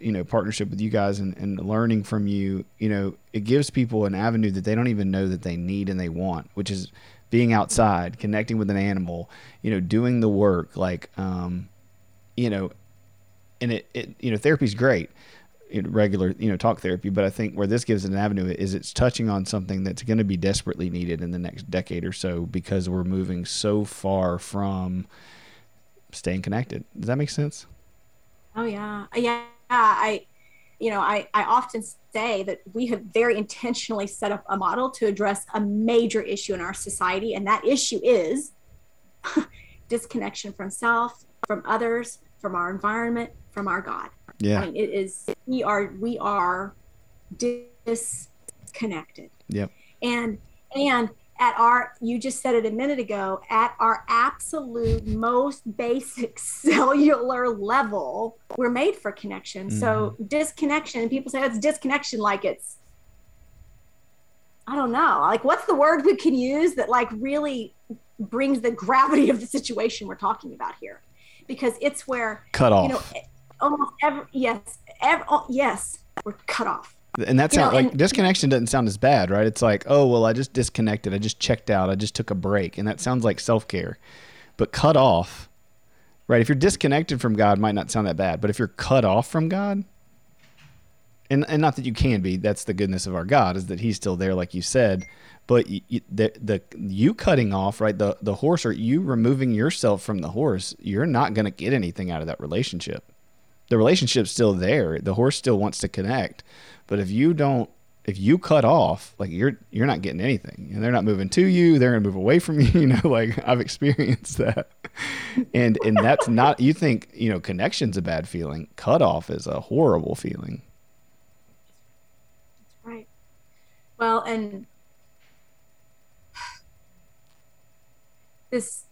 you know partnership with you guys and, and learning from you you know it gives people an avenue that they don't even know that they need and they want which is being outside connecting with an animal you know doing the work like um you know and it, it you know therapy's great regular you know talk therapy but i think where this gives an avenue is it's touching on something that's going to be desperately needed in the next decade or so because we're moving so far from staying connected. Does that make sense? Oh yeah. Yeah i you know i i often say that we have very intentionally set up a model to address a major issue in our society and that issue is disconnection from self from others from our environment from our god yeah. I mean, it is we are we are disconnected. Yep. And and at our you just said it a minute ago at our absolute most basic cellular level we're made for connection mm-hmm. so disconnection people say it's disconnection like it's i don't know like what's the word we can use that like really brings the gravity of the situation we're talking about here because it's where cut off you know almost every yes, every, oh, yes, we're cut off. And that's how, like and, disconnection doesn't sound as bad, right? It's like, oh well, I just disconnected, I just checked out, I just took a break, and that sounds like self care. But cut off, right? If you're disconnected from God, might not sound that bad, but if you're cut off from God, and and not that you can be, that's the goodness of our God is that He's still there, like you said. But you, the the you cutting off, right? The the horse or you removing yourself from the horse, you're not going to get anything out of that relationship the relationship's still there. The horse still wants to connect. But if you don't if you cut off, like you're you're not getting anything. And they're not moving to you, they're gonna move away from you, you know, like I've experienced that. And and that's not you think, you know, connection's a bad feeling. Cut off is a horrible feeling. Right. Well, and this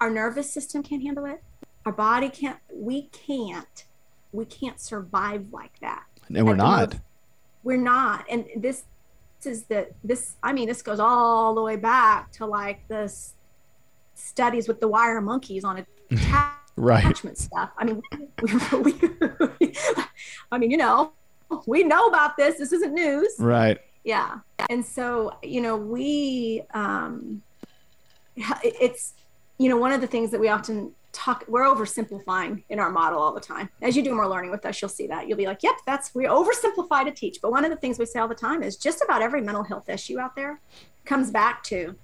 our nervous system can't handle it our body can't we can't we can't survive like that. And we're not. we're not. And this, this is the this i mean this goes all the way back to like this studies with the wire monkeys on attachment right. stuff. I mean we, we, i mean you know we know about this. This isn't news. Right. Yeah. And so you know we um it's you know one of the things that we often talk we're oversimplifying in our model all the time. As you do more learning with us you'll see that. You'll be like yep that's we oversimplify to teach. But one of the things we say all the time is just about every mental health issue out there comes back to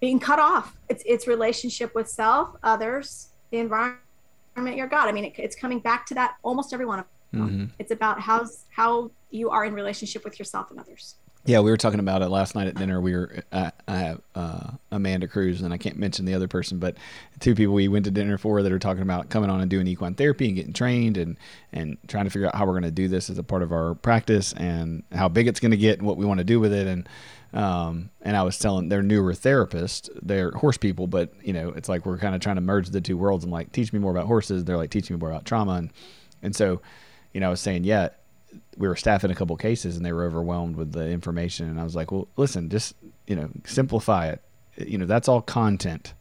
being cut off. It's it's relationship with self others the environment your god. I mean it, it's coming back to that almost every one of them. Mm-hmm. it's about how's how you are in relationship with yourself and others yeah, we were talking about it last night at dinner. We were I, I have uh, Amanda Cruz, and I can't mention the other person, but two people we went to dinner for that are talking about coming on and doing equine therapy and getting trained and and trying to figure out how we're going to do this as a part of our practice and how big it's going to get and what we want to do with it. And um, and I was telling they're newer therapists, they're horse people, but you know it's like we're kind of trying to merge the two worlds. I'm like, teach me more about horses. They're like, teaching me more about trauma, and and so you know I was saying, yeah we were staffing a couple cases and they were overwhelmed with the information. And i was like well listen just you know simplify it. You know that's all content.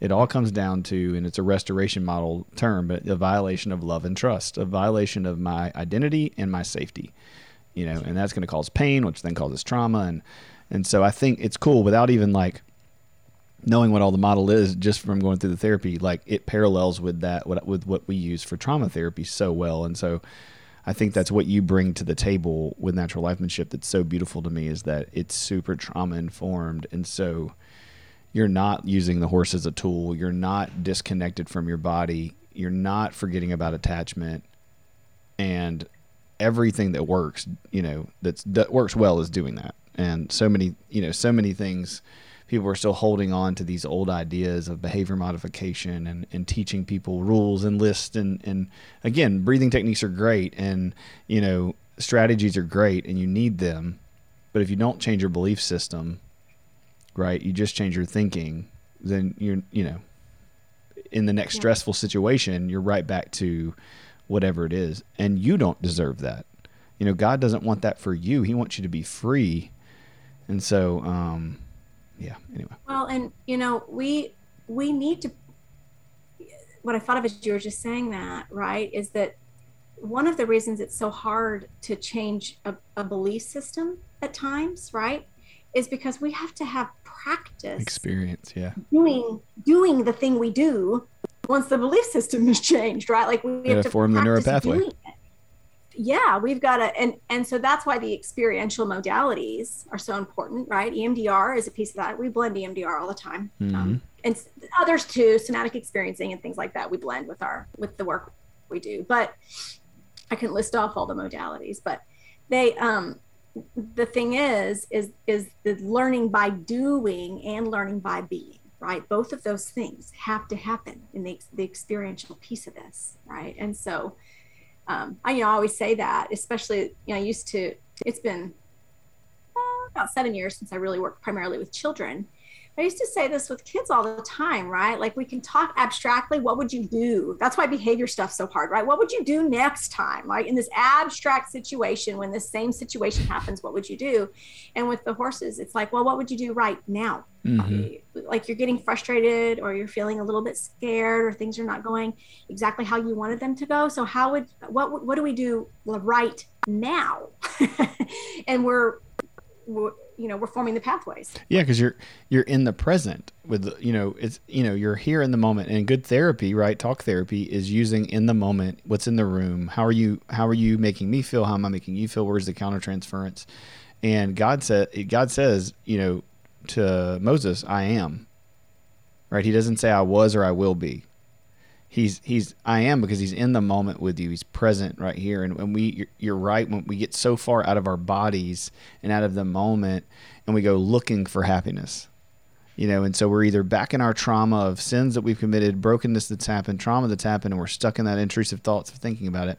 It all comes down to and it's a restoration model term but a violation of love and trust a violation of my identity and my safety you know and that's going to cause pain which then causes trauma. And and so i think it's cool without even like knowing what all the model is just from going through the therapy like it parallels with that with what we use for trauma therapy so well. And so I think that's what you bring to the table with natural lifemanship that's so beautiful to me is that it's super trauma informed and so you're not using the horse as a tool, you're not disconnected from your body, you're not forgetting about attachment. And everything that works, you know, that's that works well is doing that. And so many, you know, so many things people are still holding on to these old ideas of behavior modification and, and teaching people rules and lists and, and again breathing techniques are great and you know strategies are great and you need them. But if you don't change your belief system right you just change your thinking then you're you know in the next yeah. stressful situation you're right back to whatever it is. And you don't deserve that. You know god doesn't want that for you. He wants you to be free. And so um yeah anyway well and you know we we need to what I thought of as you were just saying that, right, is that one of the reasons it's so hard to change a, a belief system at times, right, is because we have to have practice experience, yeah, doing doing the thing we do once the belief system has changed, right? Like we have to form the neural pathway. doing. Yeah, we've got to, and and so that's why the experiential modalities are so important, right? EMDR is a piece of that. We blend EMDR all the time, Mhm. um, and others too, somatic experiencing and things like that. We blend with our with the work we do, but I can list off all the modalities, but they um the thing is is is the learning by doing and learning by being right both of those things have to happen in the, the experiential piece of this right and so um, I, you know, I always say that, especially, you know, I used to, it's been uh, about seven years since I really worked primarily with children. I used to say this with kids all the time, right? Like we can talk abstractly. What would you do? That's why behavior stuff's so hard, right? What would you do next time? right? in this abstract situation, when this same situation happens, what would you do? And with the horses, it's like, well, what would you do right now? Mhm. Like you're getting frustrated or you're feeling a little bit scared or things are not going exactly how you wanted them to go. So how would what what do we do right now? and we're you know we're forming the pathways. Yeah, because you're you're in the present with you know it's you know you're here in the moment and good therapy, right? Talk therapy is using in the moment what's in the room. How are you how are you making me feel? How am I making you feel? Where's the countertransference? And God said God says you know to Moses, I am. Right? He doesn't say I was or I will be. He's he's I am because he's in the moment with you. He's present right here. And when we you're, you're right when we get so far out of our bodies and out of the moment and we go looking for happiness. You know, and so we're either back in our trauma of sins that we've committed, brokenness that's happened, trauma that's happened, and we're stuck in that intrusive thoughts of thinking about it,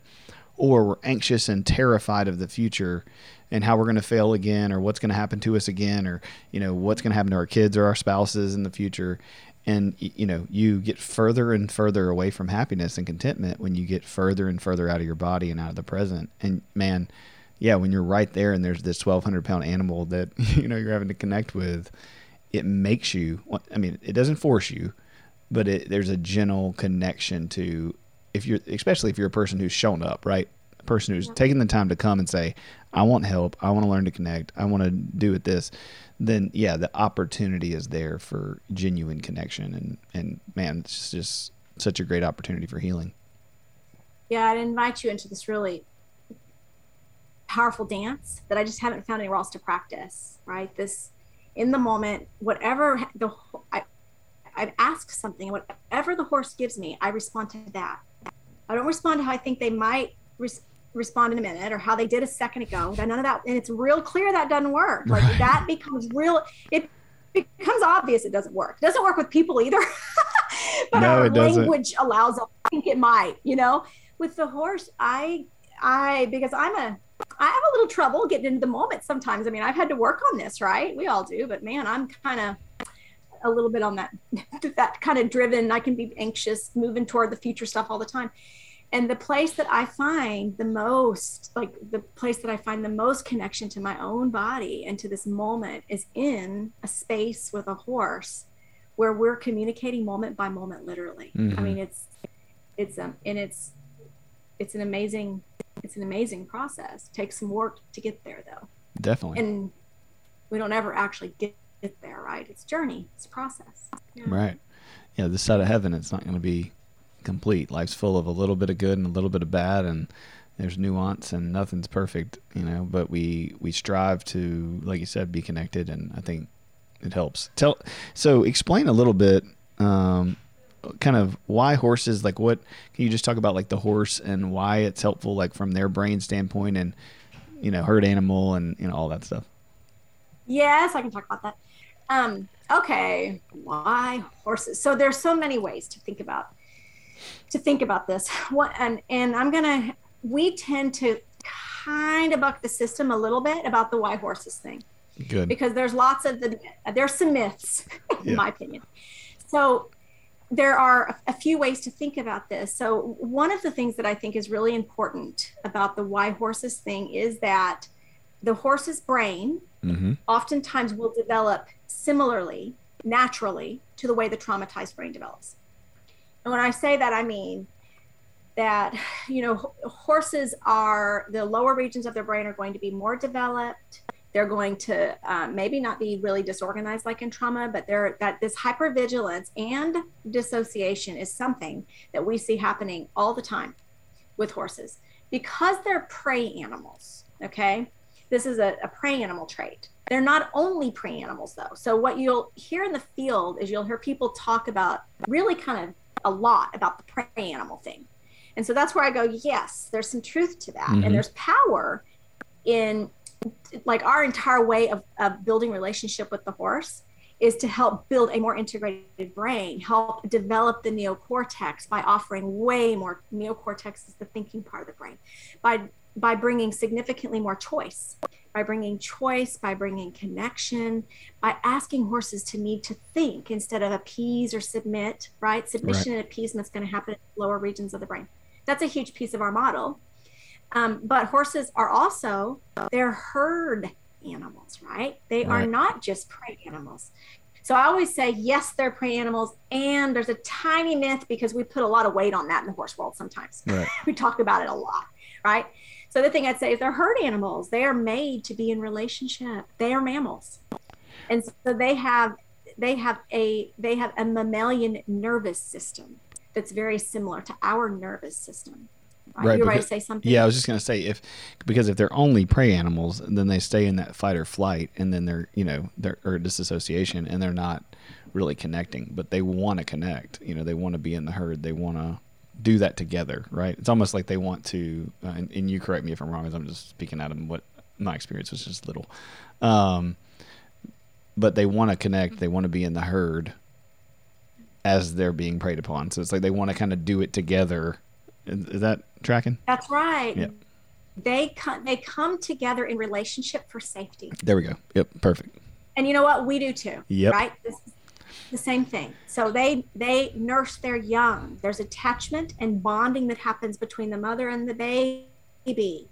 or we're anxious and terrified of the future and how we're going to fail again, or what's going to happen to us again, or you know what's going to happen to our kids or our spouses in the future. And you know, you get further and further away from happiness and contentment when you get further and further out of your body and out of the present. And man, yeah, when you're right there and there's this 1,200 pound animal that you know you're having to connect with, it makes you. I mean, it doesn't force you, but it, there's a gentle connection to if you're, especially if you're a person who's shown up, right? A person who's taken the time to come and say, "I want help. I want to learn to connect. I want to do it this." Then yeah, the opportunity is there for genuine connection, and and man, it's just such a great opportunity for healing. Yeah, I'd invite you into this really powerful dance that I just haven't found anywhere else to practice. Right, this in the moment, whatever the I, I'd ask something, whatever the horse gives me, I respond to that. I don't respond to how I think they might res- respond in a minute or how they did a second ago. None of that, and it's real clear that doesn't work. Like Right. that becomes real. It becomes obvious it doesn't work. It doesn't work with people either. but No, our it doesn't. language allows. us to think it might. You know, with the horse, I, I because I'm a. I have a little trouble getting into the moment sometimes. I mean, I've had to work on this, right? We all do, but man, I'm kind of a little bit on that that kind of driven. I can be anxious, moving toward the future stuff all the time. And the place that I find the most, like the place that I find the most connection to my own body and to this moment is in a space with a horse where we're communicating moment by moment, literally. I Mhm. mean, it's, it's, um, and it's, it's an amazing, it's an amazing process. takes some work to get there though Definitely. and we don't ever actually get, get there right it's journey it's process yeah. Right. Yeah, this side of heaven, it's not going to be complete. Life's full of a little bit of good and a little bit of bad, and there's nuance, and nothing's perfect, you know. But we we strive to, like you said, be connected, and I think it helps. Tell so explain a little bit, um, kind of why horses. Like, what can you just talk about, like the horse and why it's helpful, like from their brain standpoint, and you know, herd animal, and you know, all that stuff. yes i can talk about that um okay why horses so there's so many ways to think about to think about this what and and i'm gonna we tend to kind of buck the system a little bit about the why horses thing Good. because there's lots of the there's some myths in Yeah. my opinion so there are a- few ways to think about this so one of the things that i think is really important about the why horses thing is that the horse's brain Mm-hmm. oftentimes will develop similarly naturally to the way the traumatized brain develops And when I say that, I mean that you know horses are the lower regions of their brain are going to be more developed. They're going to um, maybe not be really disorganized like in trauma but they're that this hypervigilance and dissociation is something that we see happening all the time with horses. Because they're prey animals okay? This is a, a prey animal trait. They're not only prey animals though. So what you'll hear in the field is you'll hear people talk about really kind of a lot about the prey animal thing and so that's where I go, yes, there's some truth to that. Mm-hmm. And there's power in like our entire way of, of building relationship with the horse is to help build a more integrated brain, help develop the neocortex by offering way more neocortex is the thinking part of the brain, by by bringing significantly more choice, by bringing choice, by bringing connection, by asking horses to need to think instead of appease or submit. Right, submission right. and appeasement is going to happen in lower regions of the brain. That's a huge piece of our model. Um, but horses are also they're herd animals, right? They right. are not just prey animals. So I always say yes, they're prey animals, and there's a tiny myth because we put a lot of weight on that in the horse world. Sometimes right. we talk about it a lot, right? So the thing I'd say is they're herd animals. They are made to be in relationship. They are mammals, and so they have they have a they have a mammalian nervous system that's very similar to our nervous system. Right. right you to say something? Yeah, I was just going to say if because if they're only prey animals, then they stay in that fight or flight, and then they're you know they're or disassociation, and they're not really connecting. But they want to connect. You know, they want to be in the herd. They want to do that together. Right? It's almost like they want to. Uh, and, and, you correct me if I'm wrong, as I'm just speaking out of what my experience was just little. Um, but they want to connect. They want to be in the herd as they're being preyed upon. So it's like they want to kind of do it together. Is, is that tracking? That's right. Yep. They come they come together in relationship for safety. There we go. Yep, perfect. And you know what? We do too. Yep. Right? This is the same thing. So they they nurse their young. There's attachment and bonding that happens between the mother and the baby.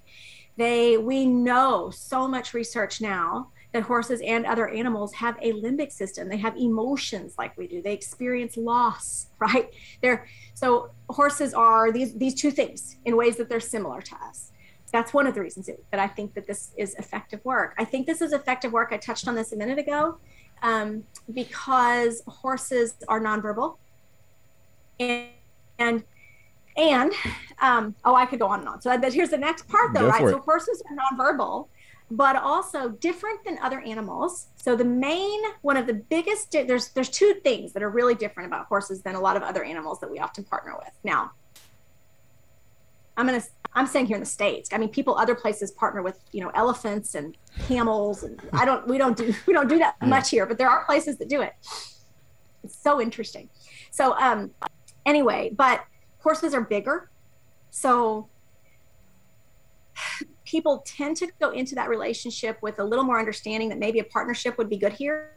They we know so much research now that horses and other animals have a limbic system. They have emotions like we do. They experience loss, right? They're so horses are these these two things in ways that they're similar to us. That's one of the reasons that I think that this is effective work. I think this is effective work. I touched on this a minute ago um, because horses are nonverbal, and and and um, oh, I could go on and on. So here's the next part, though, go right? So horses are nonverbal, but also different than other animals. So the main one of the biggest there's there's two things that are really different about horses than a lot of other animals that we often partner with. Now, I'm gonna I'm saying here in the states. I mean, people other places partner with you know elephants and camels, and I don't we don't do we don't do that much here, but there are places that do it. It's so interesting. So um, anyway, but horses are bigger, so people tend to go into that relationship with a little more understanding that maybe a partnership would be good here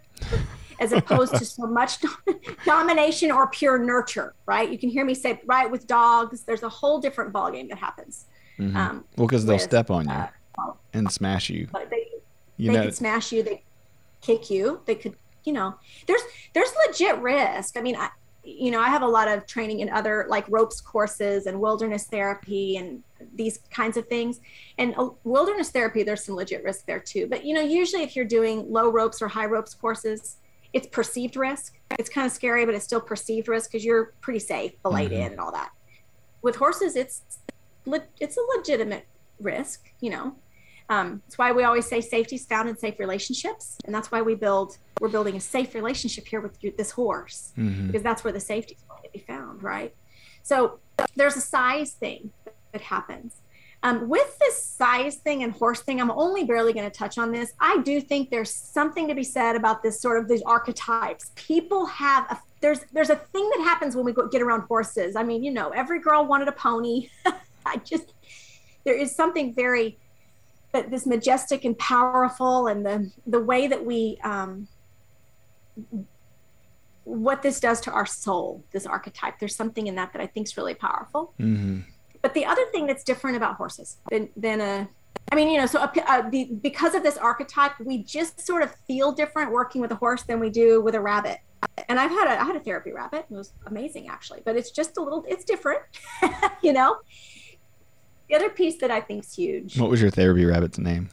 as opposed to so much domination or pure nurture right you can hear me say right with dogs there's a whole different ballgame that happens mm-hmm. um, well because they'll step on you uh, and smash you they, you they know. could smash you they kick you they could you know there's there's legit risk i mean I, you know, I have a lot of training in other like ropes courses and wilderness therapy and these kinds of things. And uh, wilderness therapy, there's some legit risk there too. But, you know, usually if you're doing low ropes or high ropes courses, it's perceived risk. It's kind of scary, but it's still perceived risk because you're pretty safe, belayed mm-hmm. in, and all that. With horses, it's it's a legitimate risk, you know. Um, that's why we always say safety is found in safe relationships, and that's why we build. We're building a safe relationship here with this horse mm-hmm. because that's where the safety is going to be found, right? So there's a size thing that happens. Um, with this size thing and horse thing, I'm only barely going to touch on this. I do think there's something to be said about this sort of these archetypes. People have a there's there's a thing that happens when we go, get around horses. I mean, you know, every girl wanted a pony. I just there is something very but this majestic and powerful and the the way that we um, what this does to our soul this archetype there's something in that that i think is really powerful mm-hmm. But the other thing that's different about horses than than a I mean, you know, so a, a, the, because of this archetype, we just sort of feel different working with a horse than we do with a rabbit. And I've had a I had a therapy rabbit. It was amazing actually, but it's just a little it's different, you know. The other piece that I think is huge. What was your therapy rabbit's name?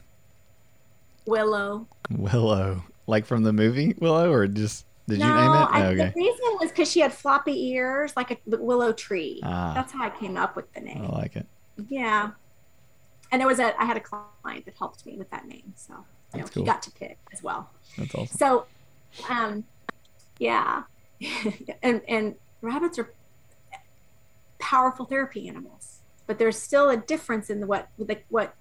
Willow. Willow, like from the movie Willow, or just did no, you name it? I, okay. the reason was because she had floppy ears, like a willow tree. Ah. That's how I came up with the name. I like it. Yeah. And there was a I had a client that helped me with that name, so you know, cool. he got to pick as well. That's awesome. So, um, yeah, and and rabbits are powerful therapy animals, but there's still a difference in the what the, what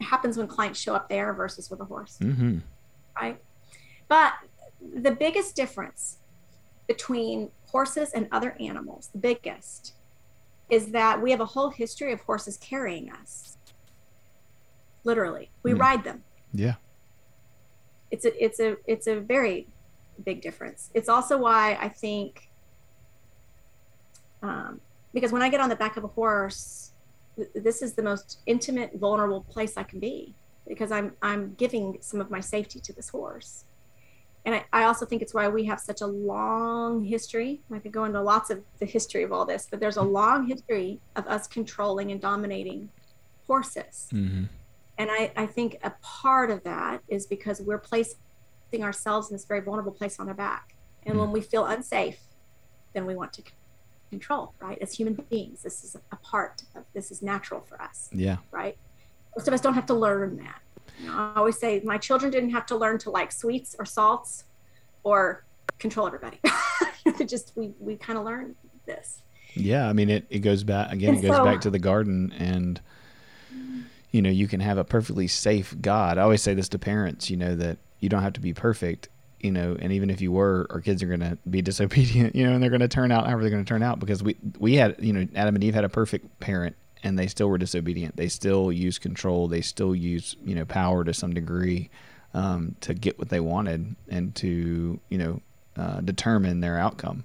happens when clients show up there versus with a horse, Mm-hmm. right? But the biggest difference between horses and other animals, the biggest, is that we have a whole history of horses carrying us. Literally, we Hmm. ride them Yeah. it's a it's a it's a very big difference it's also why i think um, because when i get on the back of a horse th- this is the most intimate vulnerable place i can be because i'm i'm giving some of my safety to this horse and I, I also think it's why we have such a long history i could go into lots of the history of all this but there's a long history of us controlling and dominating horses Mm-hmm. and I, I think a part of that is because we're placing ourselves in this very vulnerable place on their back. And when we feel unsafe, then we want to control, right? As human beings, this is a part of this is natural for us, Yeah. right? Most of us don't have to learn that. You know, I always say my children didn't have to learn to like sweets or salts or control everybody. Just we we kind of learn this. Yeah, I mean it, it goes back again, it goes so- back to the garden and you know, you can have a perfectly safe God. I always say this to parents, you know, that you don't have to be perfect, you know, and even if you were, our kids are gonna be disobedient, you know, and they're gonna turn out however they're gonna turn out because we we had you know, Adam and Eve had a perfect parent and they still were disobedient. They still use control, they still use, you know, power to some degree um, to get what they wanted and to, you know, uh, determine their outcome.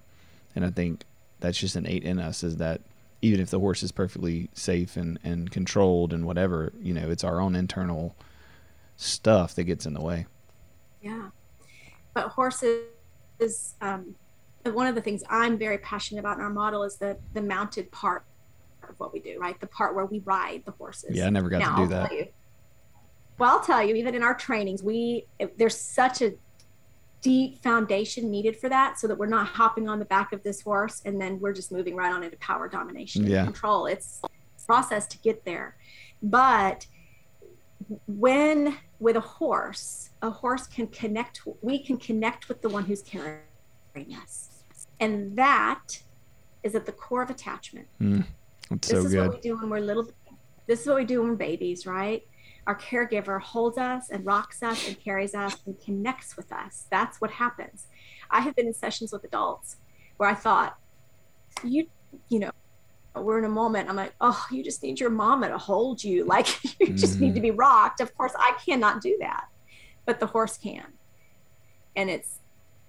And I think that's just innate in us is that even if the horse is perfectly safe and, and controlled and whatever, you know, it's our own internal stuff that gets in the way. Yeah. But horses, is um, one of the things I'm very passionate about in our model is the the mounted part of what we do, right? The part where we ride the horses. Yeah, I never got Now, to do I'll that. you- well, I'll tell you, even in our trainings, we there's such a deep foundation needed for that, so that we're not hopping on the back of this horse and then we're just moving right on into power domination Yeah. and control. It's a process to get there, but when with a horse, a horse can connect. We can connect with the one who's carrying us, and that is at the core of attachment Mm, that's this so is good. what we do when we're little this is what we do when we're babies right? Our caregiver holds us and rocks us and carries us and connects with us. That's what happens. I have been in sessions with adults where i thought you you know we're in a moment. I'm like oh you just need your mama to hold you. Like you just need to mm. be rocked. Of course i cannot do that but the horse can. And it's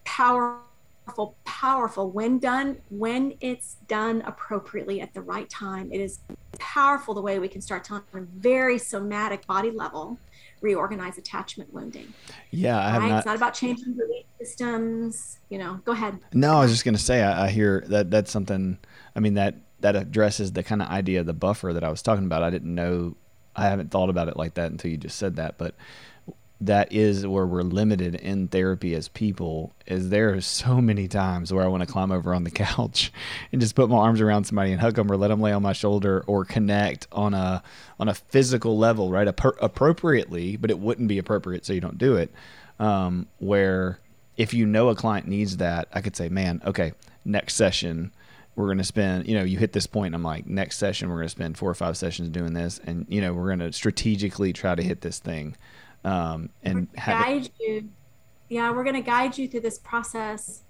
powerful powerful powerful when done when it's done appropriately at the right time it is powerful the way we can start to on a very somatic body level reorganize attachment wounding Yeah, I have right not. it's not about changing belief systems you know go ahead No, I was just gonna say I, I hear that that's something. I mean that that addresses the kind of idea of the buffer that I was talking about. I didn't know. I haven't thought about it like that until you just said that, but that is where we're limited in therapy as people is there are so many times where I want to climb over on the couch and just put my arms around somebody and hug them or let them lay on my shoulder or connect on a on a physical level right? Appro- appropriately but it wouldn't be appropriate so you don't do it. Um, where if you know a client needs that I could say man okay next session we're going to spend you know you hit this point and i'm like next session we're going to spend four or five sessions doing this and you know we're going to strategically try to hit this thing um, and have it, guide you. Yeah we're going to guide you through this process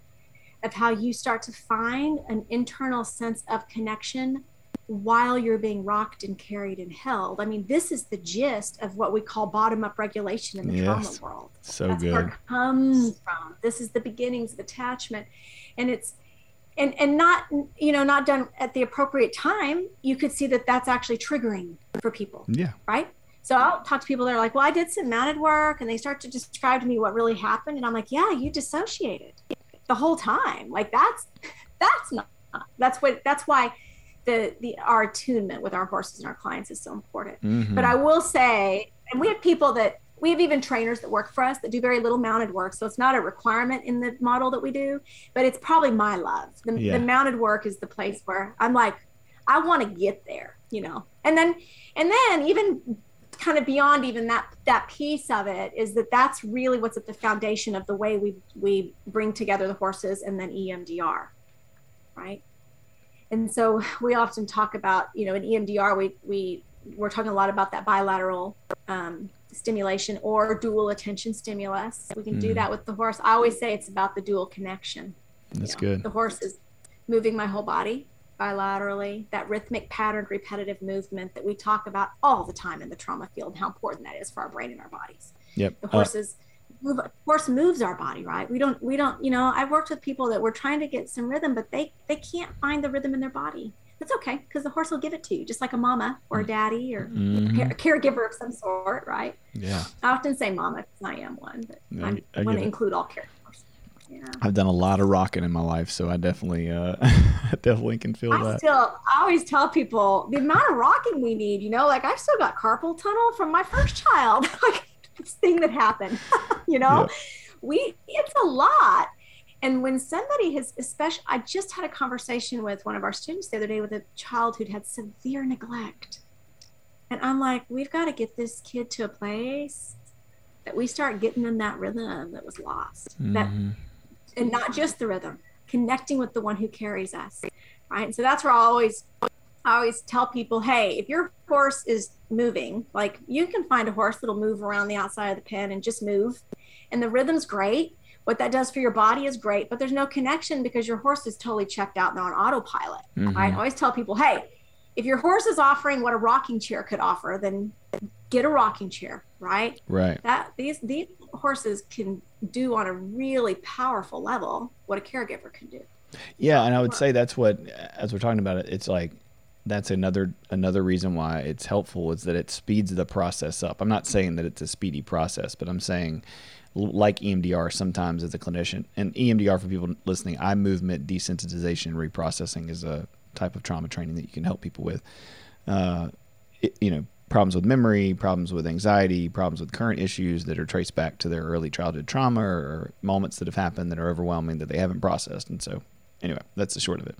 of how you start to find an internal sense of connection while you're being rocked and carried and held. I mean this is the gist of what we call bottom up regulation in the Yes. trauma world. So that's where it comes from. This is the beginnings of attachment. And it's and and not you know not done at the appropriate time. You could see that that's actually triggering for people. Yeah. Right? So I'll talk to people that are like, well, I did some mounted work, and they start to describe to me what really happened, and I'm like, yeah, you dissociated. the whole time. Like that's that's not that's what that's why the the our attunement with our horses and our clients is so important. Mhm. But I will say, and we have people that we have even trainers that work for us that do very little mounted work. So it's not a requirement in the model that we do, but it's probably my love. The, Yeah. the mounted work is the place where I'm like, I want to get there, you know. And then, and then even kind of beyond even that that piece of it is that that's really what's at the foundation of the way we we bring together the horses and then EMDR, right? And so we often talk about, you know, in EMDR, we we we're talking a lot about that bilateral um, stimulation or dual attention stimulus. We can do Mhm. that with the horse. I always say it's about the dual connection. you That's know. good. The horse is moving my whole body bilaterally, that rhythmic patterned repetitive movement that we talk about all the time in the trauma field, how important that is for our brain and our bodies Yep. the Uh, horses move horse moves our body right we don't we don't you know i've worked with people that were trying to get some rhythm but they they can't find the rhythm in their body that's okay because the horse will give it to you just like a mama or a daddy or mhm. a caregiver of some sort right Yeah. i often say mama because i am one but I'm- I i want to include all caregivers yeah I've done a lot of rocking in my life, so I definitely, uh, definitely can feel I that. still, I always tell people the amount of rocking we need. You know, like I've still got carpal tunnel from my first child, like this thing that happened. you know, Yeah. we it's a lot. And when somebody has, especially, I just had a conversation with one of our students the other day with a child who'd had severe neglect, and I'm like, we've got to get this kid to a place that we start getting in that rhythm that was lost. That Mhm. And not just the rhythm, connecting with the one who carries us. Right. And so that's where I always I always tell people, hey, if your horse is moving, like you can find a horse that'll move around the outside of the pen and just move. And the rhythm's great. What that does for your body is great, but there's no connection because your horse is totally checked out and on autopilot. Mhm. Right. I always tell people, hey, if your horse is offering what a rocking chair could offer, then get a rocking chair, right? Right. that these these horses can do on a really powerful level what a caregiver can do. Yeah, and I would say that's what, as we're talking about it, it's like that's another another reason why it's helpful is that it speeds the process up. I'm not saying that it's a speedy process, but I'm saying like EMDR sometimes as a clinician and EMDR for people listening, eye movement desensitization reprocessing is a type of trauma training that you can help people with. Uh, it, you know, problems with memory, problems with anxiety, problems with current issues that are traced back to their early childhood trauma or moments that have happened that are overwhelming that they haven't processed. And so, anyway, that's the short of it.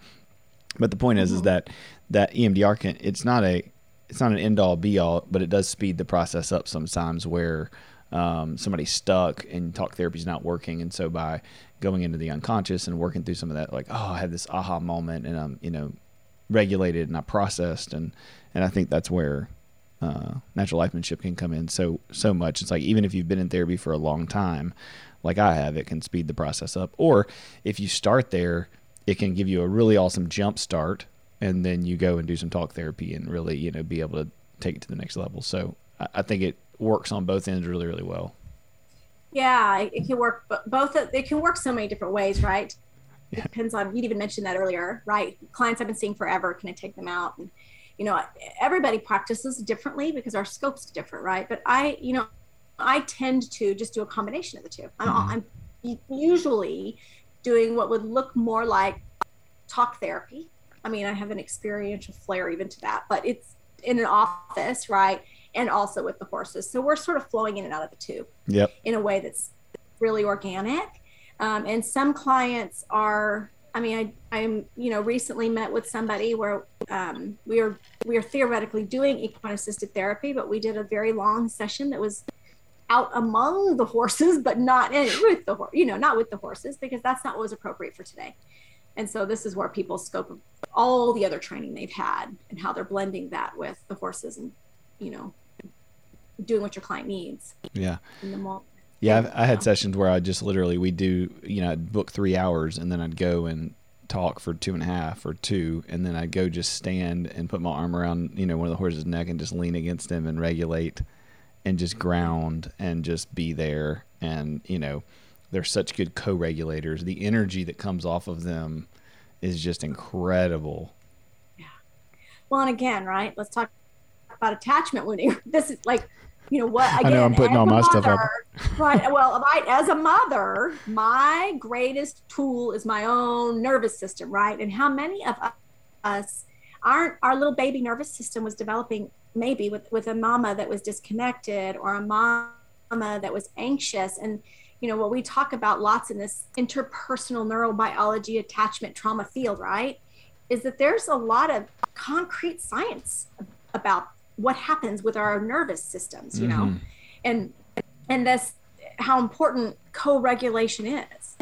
But the point is, is that that E EMDR can it's not a it's not an end all be all, but it does speed the process up sometimes where um, somebody's stuck and talk therapy is not working, and so by going into the unconscious and working through some of that, like oh, I had this aha moment, and I'm you know regulated and I processed, and and I think that's where uh, natural lifemanship can come in so so much. It's like even if you've been in therapy for a long time, like I have, it can speed the process up. Or if you start there, it can give you a really awesome jump start, and then you go and do some talk therapy and really you know be able to take it to the next level. So I, I think it works on both ends really really well. Yeah, it, it can work bo- both. It can work so many different ways, right? It depends on. you'd even mentioned that earlier, right? Clients I've been seeing forever. Can I take them out? And you know, everybody practices differently because our scope's different, right? But I, you know, I tend to just do a combination of the 2 I'm, Mhm. I'm usually doing what would look more like talk therapy. I mean, I have an experiential flair even to that, but it's in an office, right? And also with the horses. So we're sort of flowing in and out of the two Yep. in a way that's really organic. Um, and some clients are, I mean, I, I'm, you know, recently met with somebody where um, we are we are theoretically doing equine assisted therapy, but we did a very long session that was out among the horses, but not in, with the horse, you know, not with the horses because that's not what was appropriate for today. And so this is where people scope of all the other training they've had and how they're blending that with the horses and, you know, doing what your client needs Yeah. in the moment. Yeah, I've, I had sessions where I just literally we do you know I'd book three hours and then I'd go and talk for two and a half or two and then I'd go just stand and put my arm around you know one of the horse's neck and just lean against him and regulate and just ground and just be there and you know they're such good co-regulators the energy that comes off of them is just incredible yeah Well, and again, right? Let's talk about attachment wounding. This is like you know what? Again, I know I'm putting all my mother, stuff up. right. Well, right. As a mother, my greatest tool is my own nervous system, right? And how many of us aren't our little baby nervous system was developing maybe with with a mama that was disconnected or a mama that was anxious and you know what we talk about lots in this interpersonal neurobiology attachment trauma field right is that there's a lot of concrete science about what happens with our nervous systems you know Mhm. and and that's how important co-regulation is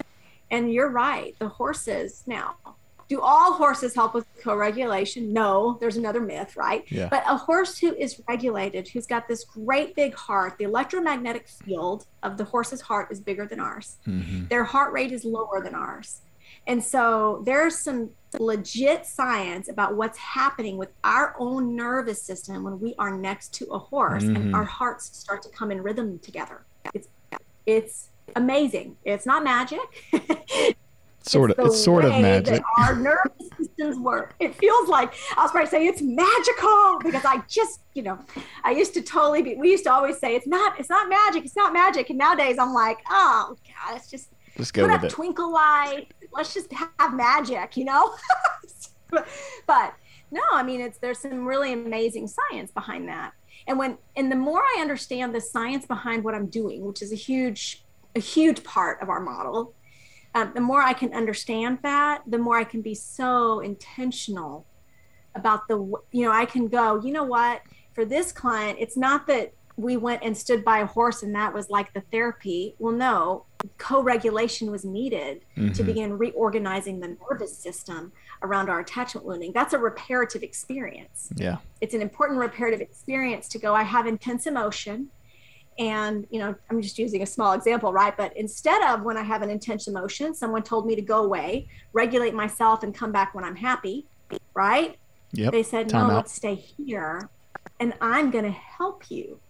and you're right the horses now do all horses help with co-regulation no there's another myth right Yeah. but a horse who is regulated who's got this great big heart the electromagnetic field of the horse's heart is bigger than ours Mhm. their heart rate is lower than ours. And so there's some legit science about what's happening with our own nervous system when we are next to a horse Mhm. and our hearts start to come in rhythm together. It's it's amazing. It's not magic. Sort It's of. the It's sort of magic. Our nervous systems work. It feels like I was probably saying it's magical because I just, you know, I used to totally be. We used to always say it's not. It's not magic. It's not magic. And nowadays I'm like, oh god, it's just Just go put with up it. twinkle light. Let's just have magic, you know. but, no, I mean, it's there's some really amazing science behind that. And when and the more I understand the science behind what I'm doing, which is a huge a huge part of our model, um, the more I can understand that, the more I can be so intentional about the you know I can go. You know what? For this client, it's not that we went and stood by a horse and that was like the therapy. Well, no, co-regulation was needed to Mhm. begin reorganizing the nervous system around our attachment wounding. That's a reparative experience Yeah. it's an important reparative experience to go i have intense emotion and you know i'm just using a small example right but instead of when i have an intense emotion someone told me to go away regulate myself and come back when i'm happy right Yep. they said Time no out. let's stay here and i'm going to help you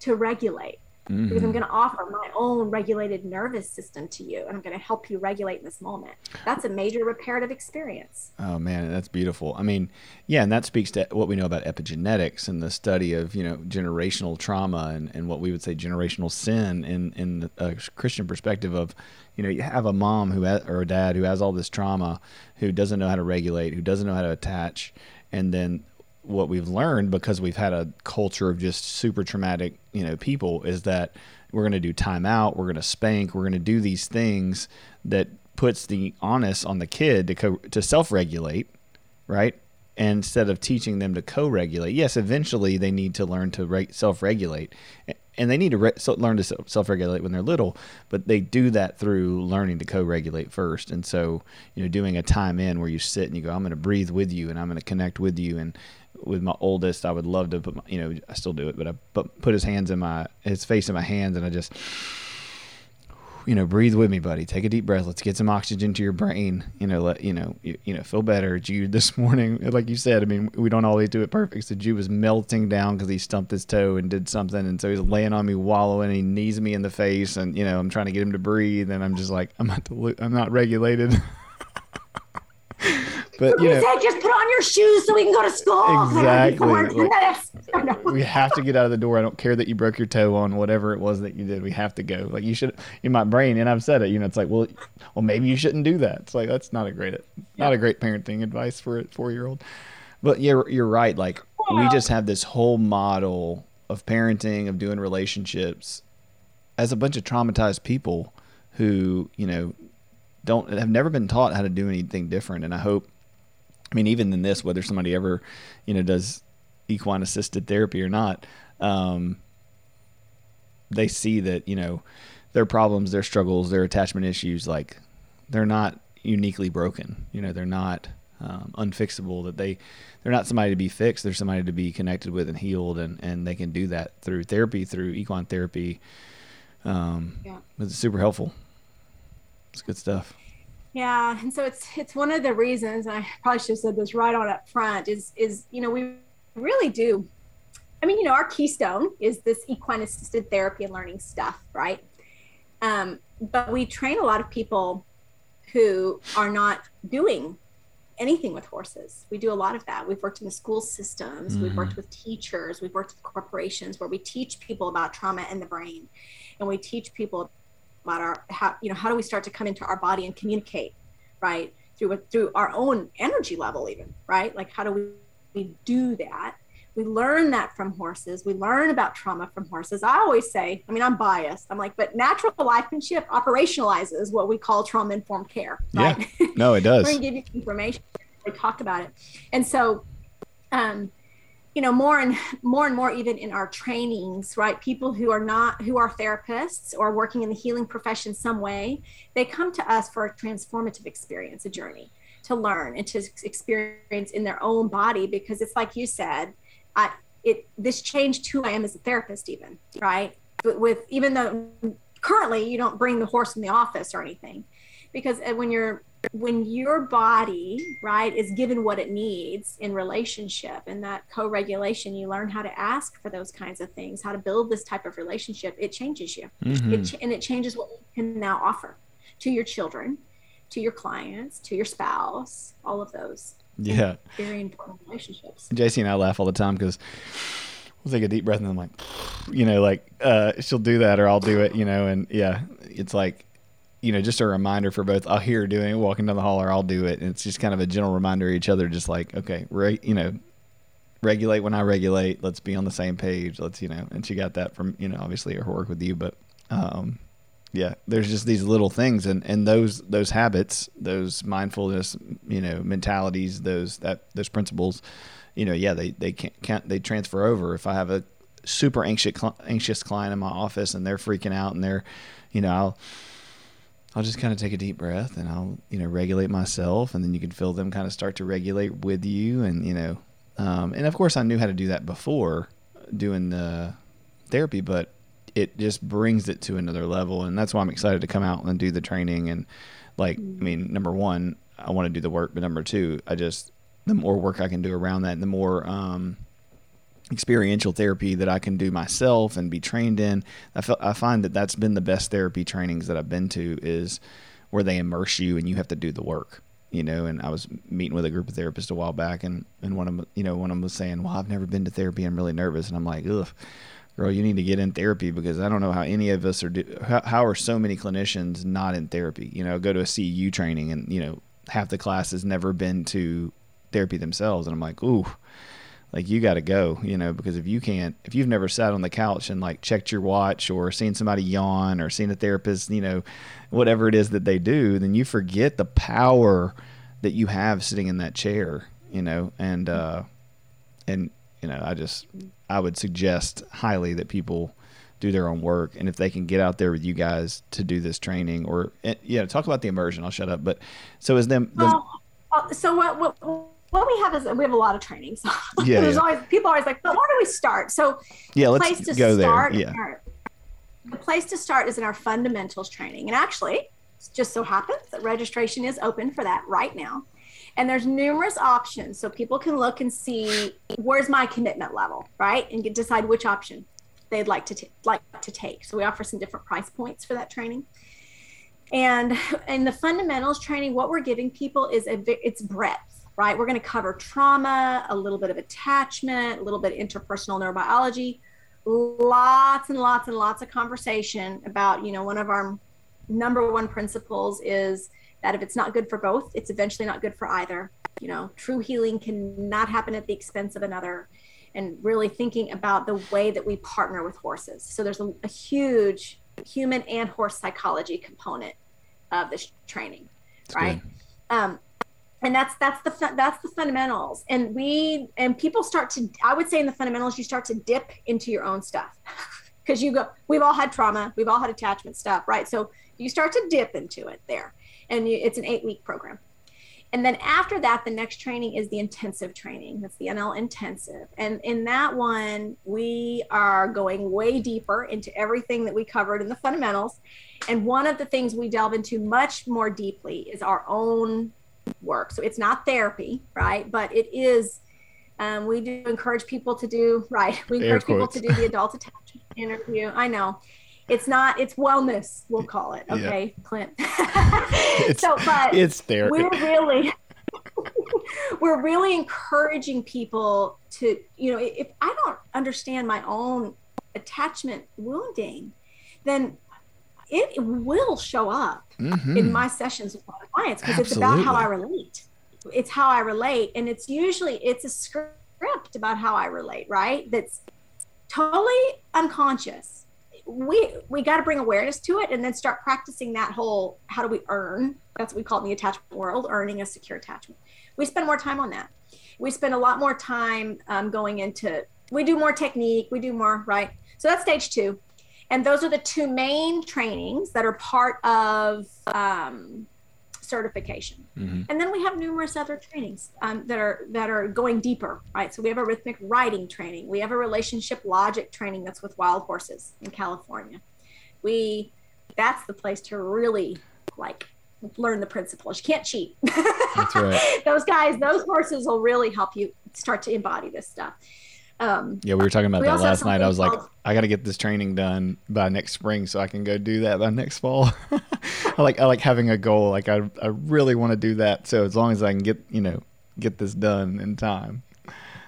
to regulate because I'm Mhm. going to offer my own regulated nervous system to you and I'm going to help you regulate in this moment. That's a major reparative experience. Oh man, that's beautiful. I mean, yeah, and that speaks to what we know about epigenetics and the study of you know generational trauma and, and what we would say generational sin in in a Christian perspective of you know you have a mom who has, or a dad who has all this trauma who doesn't know how to regulate, who doesn't know how to attach, and then what we've learned because we've had a culture of just super traumatic you know people is that we're going to do timeout, we're going to spank, we're going to do these things that puts the onus on the kid to co- to self-regulate, right? Instead of teaching them to co-regulate, yes, eventually they need to learn to re- self-regulate, and they need to re- so- learn to self-regulate when they're little. But they do that through learning to co-regulate first. And so, you know, doing a time in where you sit and you go, "I'm going to breathe with you, and I'm going to connect with you." And with my oldest, I would love to put, my, you know, I still do it, but I put, put his hands in my, his face in my hands, and I just you know, breathe with me, buddy. Take a deep breath. Let's get some oxygen to your brain. You know, let you know, you, you know, feel better. Jude this morning, like you said, I mean, we don't always do it perfect. So Jude was melting down because he stumped his toe and did something, and so he's laying on me, wallowing. He knees me in the face, and you know, I'm trying to get him to breathe, and I'm just like, I'm not, I'm not regulated. but you know, said just put on your shoes so we can go to school. Exactly, like- minutes. I know. we have to get out of the door. I don't care that you broke your toe on whatever it was that you did. We have to go. Like you should in my brain, and I've said it. You know, it's like, well, well, maybe you shouldn't do that. It's like that's not a great, not a great parenting advice for a four year old. But you're you're right. Like we just have this whole model of parenting, of doing relationships, as a bunch of traumatized people who you know don't have never been taught how to do anything different. And I hope, I mean, even in this, whether somebody ever, you know, does equine assisted therapy or not, um, they see that you know their problems, their struggles, their attachment issues, like they're not uniquely broken. You know, they're not um, unfixable. That they they're not somebody to be fixed. They're somebody to be connected with and healed, and and they can do that through therapy, through equine therapy. Um, Yeah. It's super helpful. It's good stuff. Yeah, and so it's it's one of the reasons and I probably should have said this right on up front is is you know we really do. I mean, you know, our keystone is this equine assisted therapy and learning stuff, right? Um, but we train a lot of people who are not doing anything with horses. We do a lot of that. We've worked in the school systems, mm-hmm. we've worked with teachers, we've worked with corporations where we teach people about trauma and the brain. And we teach people about our how you know how do we start to come into our body and communicate, right? Through through our own energy level even, right? Like how do we, we do that? we learn that from horses we learn about trauma from horses i always say i mean i'm biased i'm like but natural lifemanship operationalizes what we call trauma informed care right yeah. no it does we're going to give you information we talk about it and so um you know more and more and more even in our trainings right people who are not who are therapists or working in the healing profession some way they come to us for a transformative experience a journey to learn and to experience in their own body because it's like you said I it this changed who I am as a therapist even, right? But with even though currently you don't bring the horse in the office or anything because uh, when you're when your body right is given what it needs in relationship and that co-regulation you learn how to ask for those kinds of things how to build this type of relationship it changes you mm-hmm. it, and it changes what you can now offer to your children to your clients to your spouse all of those yeah. Very important relationships. JC and I laugh all the time because we'll take a deep breath and I'm like, you know, like uh, she'll do that or I'll do it, you know, and yeah, it's like, you know, just a reminder for both. I'll hear doing it, walking down the hall, or I'll do it, and it's just kind of a gentle reminder to each other, just like, okay, right, you know, regulate when I regulate. Let's be on the same page. Let's, you know, and she got that from, you know, obviously her work with you, but um, yeah there's just these little things and and those those habits those mindfulness you know mentalities those that those principles you know yeah they they can't, can't they transfer over if i have a super anxious anxious client in my office and they're freaking out and they're you know i'll I'll just kind of take a deep breath and I'll, you know, regulate myself and then you can feel them kind of start to regulate with you and, you know, um, and of course I knew how to do that before doing the therapy, but it just brings it to another level and that's why i'm excited to come out and do the training. And like i mean number one i want to do the work but number two i just the more work i can do around that the more um, experiential therapy that i can do myself and be trained in I, feel, I find that that's been the best therapy trainings that i've been to is where they immerse you and you have to do the work you know and i was meeting with a group of therapists a while back and, and one of them you know one of them was saying well i've never been to therapy i'm really nervous and i'm like ugh girl, you need to get in therapy because I don't know how any of us are. Do, how, how are so many clinicians not in therapy? You know, go to a CEU training and you know half the class has never been to therapy themselves, and I'm like, ooh, like you got to go, you know, because if you can't, if you've never sat on the couch and like checked your watch or seen somebody yawn or seen a therapist, you know, whatever it is that they do, then you forget the power that you have sitting in that chair, you know, and uh, and you know, I just I would suggest highly that people do their own work, and if they can get out there with you guys to do this training, or eh, yeah, talk about the immersion. I'll shut up. But so is them. Well, uh, so what, what what we have is we have a lot of trainings. yeah, There's yeah. always people are always like, but where do we start? So yeah, let's place to go start there. Yeah. Our, the place to start is in our fundamentals training, and actually, it just so happens that registration is open for that right now. And there's numerous options. So people can look and see where's my commitment level, right? And get, decide which option they'd like to t- like to take. So we offer some different price points for that training. And in the fundamentals training, what we're giving people is a it's breadth, right? We're going to cover trauma, a little bit of attachment, a little bit of interpersonal neurobiology, lots and lots and lots of conversation about, you know, one of our number one principles is that if it's not good for both, it's eventually not good for either. You know, true healing cannot happen at the expense of another. And really thinking about the way that we partner with horses. So there's a, a huge human and horse psychology component of this training, that's right? Um, and that's that's the that's the fundamentals. And we and people start to I would say in the fundamentals you start to dip into your own stuff because you go we've all had trauma, we've all had attachment stuff, right? So you start to dip into it there and it's an eight week program. And then after that, the next training is the intensive training. That's the NL intensive. And in that one, we are going way deeper into everything that we covered in the fundamentals. And one of the things we delve into much more deeply is our own work. So it's not therapy, right? But it is, um, we do encourage people to do, right? We encourage people to do the adult attachment interview. I know it's not it's wellness we'll call it okay yeah. clint so but it's there we're really we're really encouraging people to, you know, if I don't understand my own attachment wounding, then it will show up mm-hmm. in my sessions with my clients because it's about how I relate. It's how I relate. And it's usually it's a script about how I relate, right? That's totally unconscious. We we got to bring awareness to it and then start practicing that whole how do we earn? That's what we call in the attachment world, earning a secure attachment. We spend more time on that. We spend a lot more time um, going into we do more technique, we do more, right? So that's stage two and those are the two main trainings that are part of um, certification. Mm-hmm. And then we have numerous other trainings um, that are that are going deeper, right? So we have a rhythmic riding training. We have a relationship logic training that's with wild horses in California. We that's the place to really like learn the principles. You can't cheat. That's right. those guys, those horses will really help you start to embody this stuff. Um, yeah, we were talking about that last night. I was like, I got to get this training done by next spring so I can go do that by next fall. I like I like having a goal. Like I I really want to do that. So as long as I can get you know get this done in time.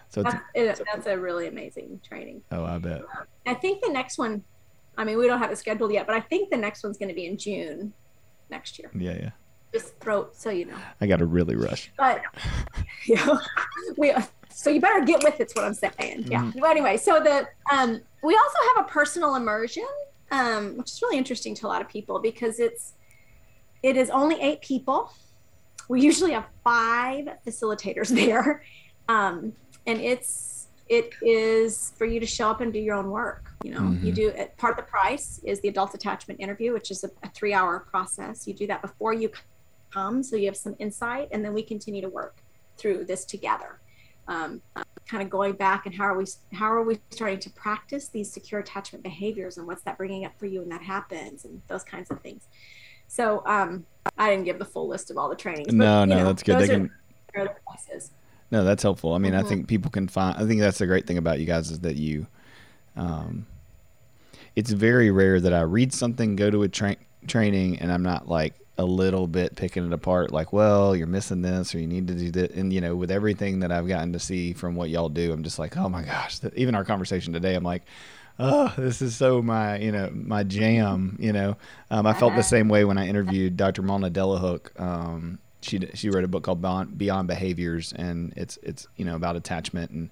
So that's, it, that's a really amazing training. Oh, I bet. I think the next one. I mean, we don't have it scheduled yet, but I think the next one's going to be in June next year. Yeah, yeah. Just throw so you know. I got to really rush. But yeah, we so you better get with it's what I'm saying. Yeah. Mm-hmm. But anyway, so the um, we also have a personal immersion, um, which is really interesting to a lot of people because it's it is only eight people. We usually have five facilitators there, um, and it's it is for you to show up and do your own work. You know, mm-hmm. you do it. Part of the price is the adult attachment interview, which is a, a three-hour process. You do that before you come, so you have some insight, and then we continue to work through this together um, kind of going back and how are we how are we starting to practice these secure attachment behaviors and what's that bringing up for you when that happens and those kinds of things. So um, i didn't give the full list of all the trainings but, no no know, that's good. They can no that's helpful. I mean mm-hmm. i think people can find i think that's the great thing about you guys is that you um, it's very rare that i read something go to a tra- training and i'm not like a little bit picking it apart like well you're missing this or you need to do that and you know with everything that i've gotten to see from what y'all do i'm just like oh my gosh even our conversation today i'm like oh this is so my you know my jam you know um, i felt the same way when i interviewed dr Mona Delahooke um, she she wrote a book called beyond, beyond behaviors and it's it's you know about attachment and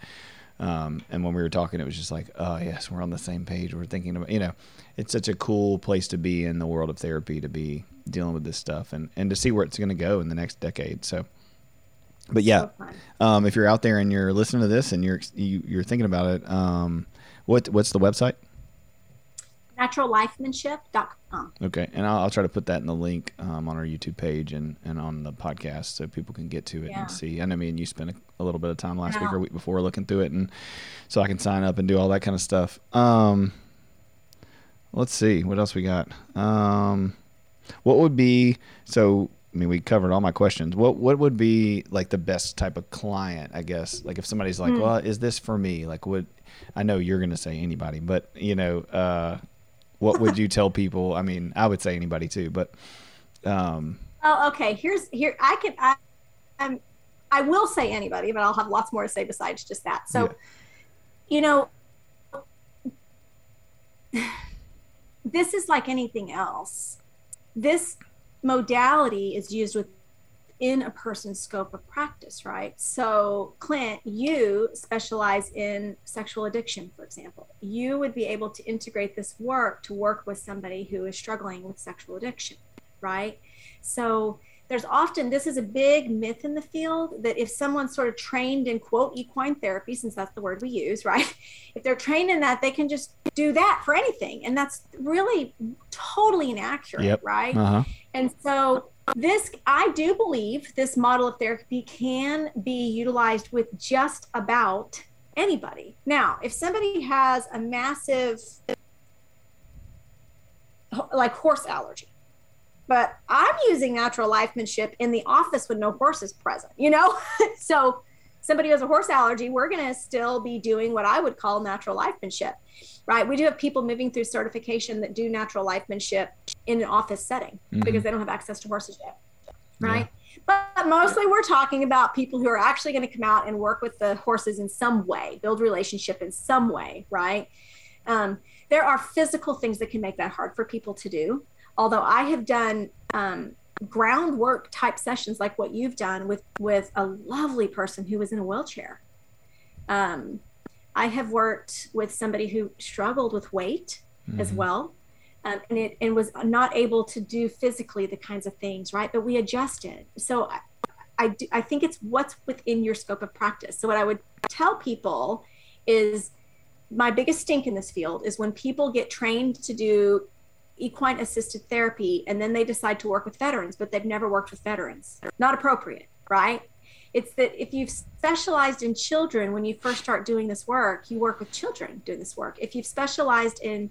um, and when we were talking, it was just like, oh yes, we're on the same page. We're thinking about, you know, it's such a cool place to be in the world of therapy to be dealing with this stuff and, and to see where it's going to go in the next decade. So, but yeah, um, if you're out there and you're listening to this and you're you, are you are thinking about it, um, what what's the website? naturallifemanship.com. Okay, and I'll, I'll, try to put that in the link um, on our YouTube page and, and on the podcast so people can get to it yeah. and see. And I mean, you spent a, a, little bit of time last yeah. week or week before looking through it, and so I can sign up and do all that kind of stuff. Um, let's see what else we got. Um, what would be so? I mean, we covered all my questions. What what would be like the best type of client? I guess like if somebody's like, mm. well, is this for me? Like, what? I know you're going to say anybody, but you know, uh, what would you tell people? I mean, I would say anybody too, but. Um, oh, okay. Here's here. I can. I, I'm. I will say anybody, but I'll have lots more to say besides just that. So, yeah. you know, this is like anything else. This modality is used within a person's scope of practice, right? So, Clint, you specialize in sexual addiction, for example. You would be able to integrate this work to work with somebody who is struggling with sexual addiction, right? So, there's often this is a big myth in the field that if someone's sort of trained in quote equine therapy since that's the word we use right if they're trained in that they can just do that for anything and that's really totally inaccurate yep. right uh-huh. and so this i do believe this model of therapy can be utilized with just about anybody now if somebody has a massive like horse allergy but i'm using natural lifemanship in the office with no horses present you know so somebody has a horse allergy we're going to still be doing what i would call natural lifemanship right we do have people moving through certification that do natural lifemanship in an office setting mm-hmm. because they don't have access to horses yet right But mostly we're talking about people who are actually going to come out and work with the horses in some way, build relationship in some way, right? Um, there are physical things that can make that hard for people to do. Although I have done um, groundwork type sessions like what you've done with with a lovely person who was in a wheelchair. Um, I have worked with somebody who struggled with weight mm-hmm. as well. Um, and it and was not able to do physically the kinds of things, right? But we adjusted. So I, I, do, I think it's what's within your scope of practice. So what I would tell people is my biggest stink in this field is when people get trained to do equine assisted therapy and then they decide to work with veterans, but they've never worked with veterans. Not appropriate, right? It's that if you've specialized in children when you first start doing this work, you work with children doing this work. If you've specialized in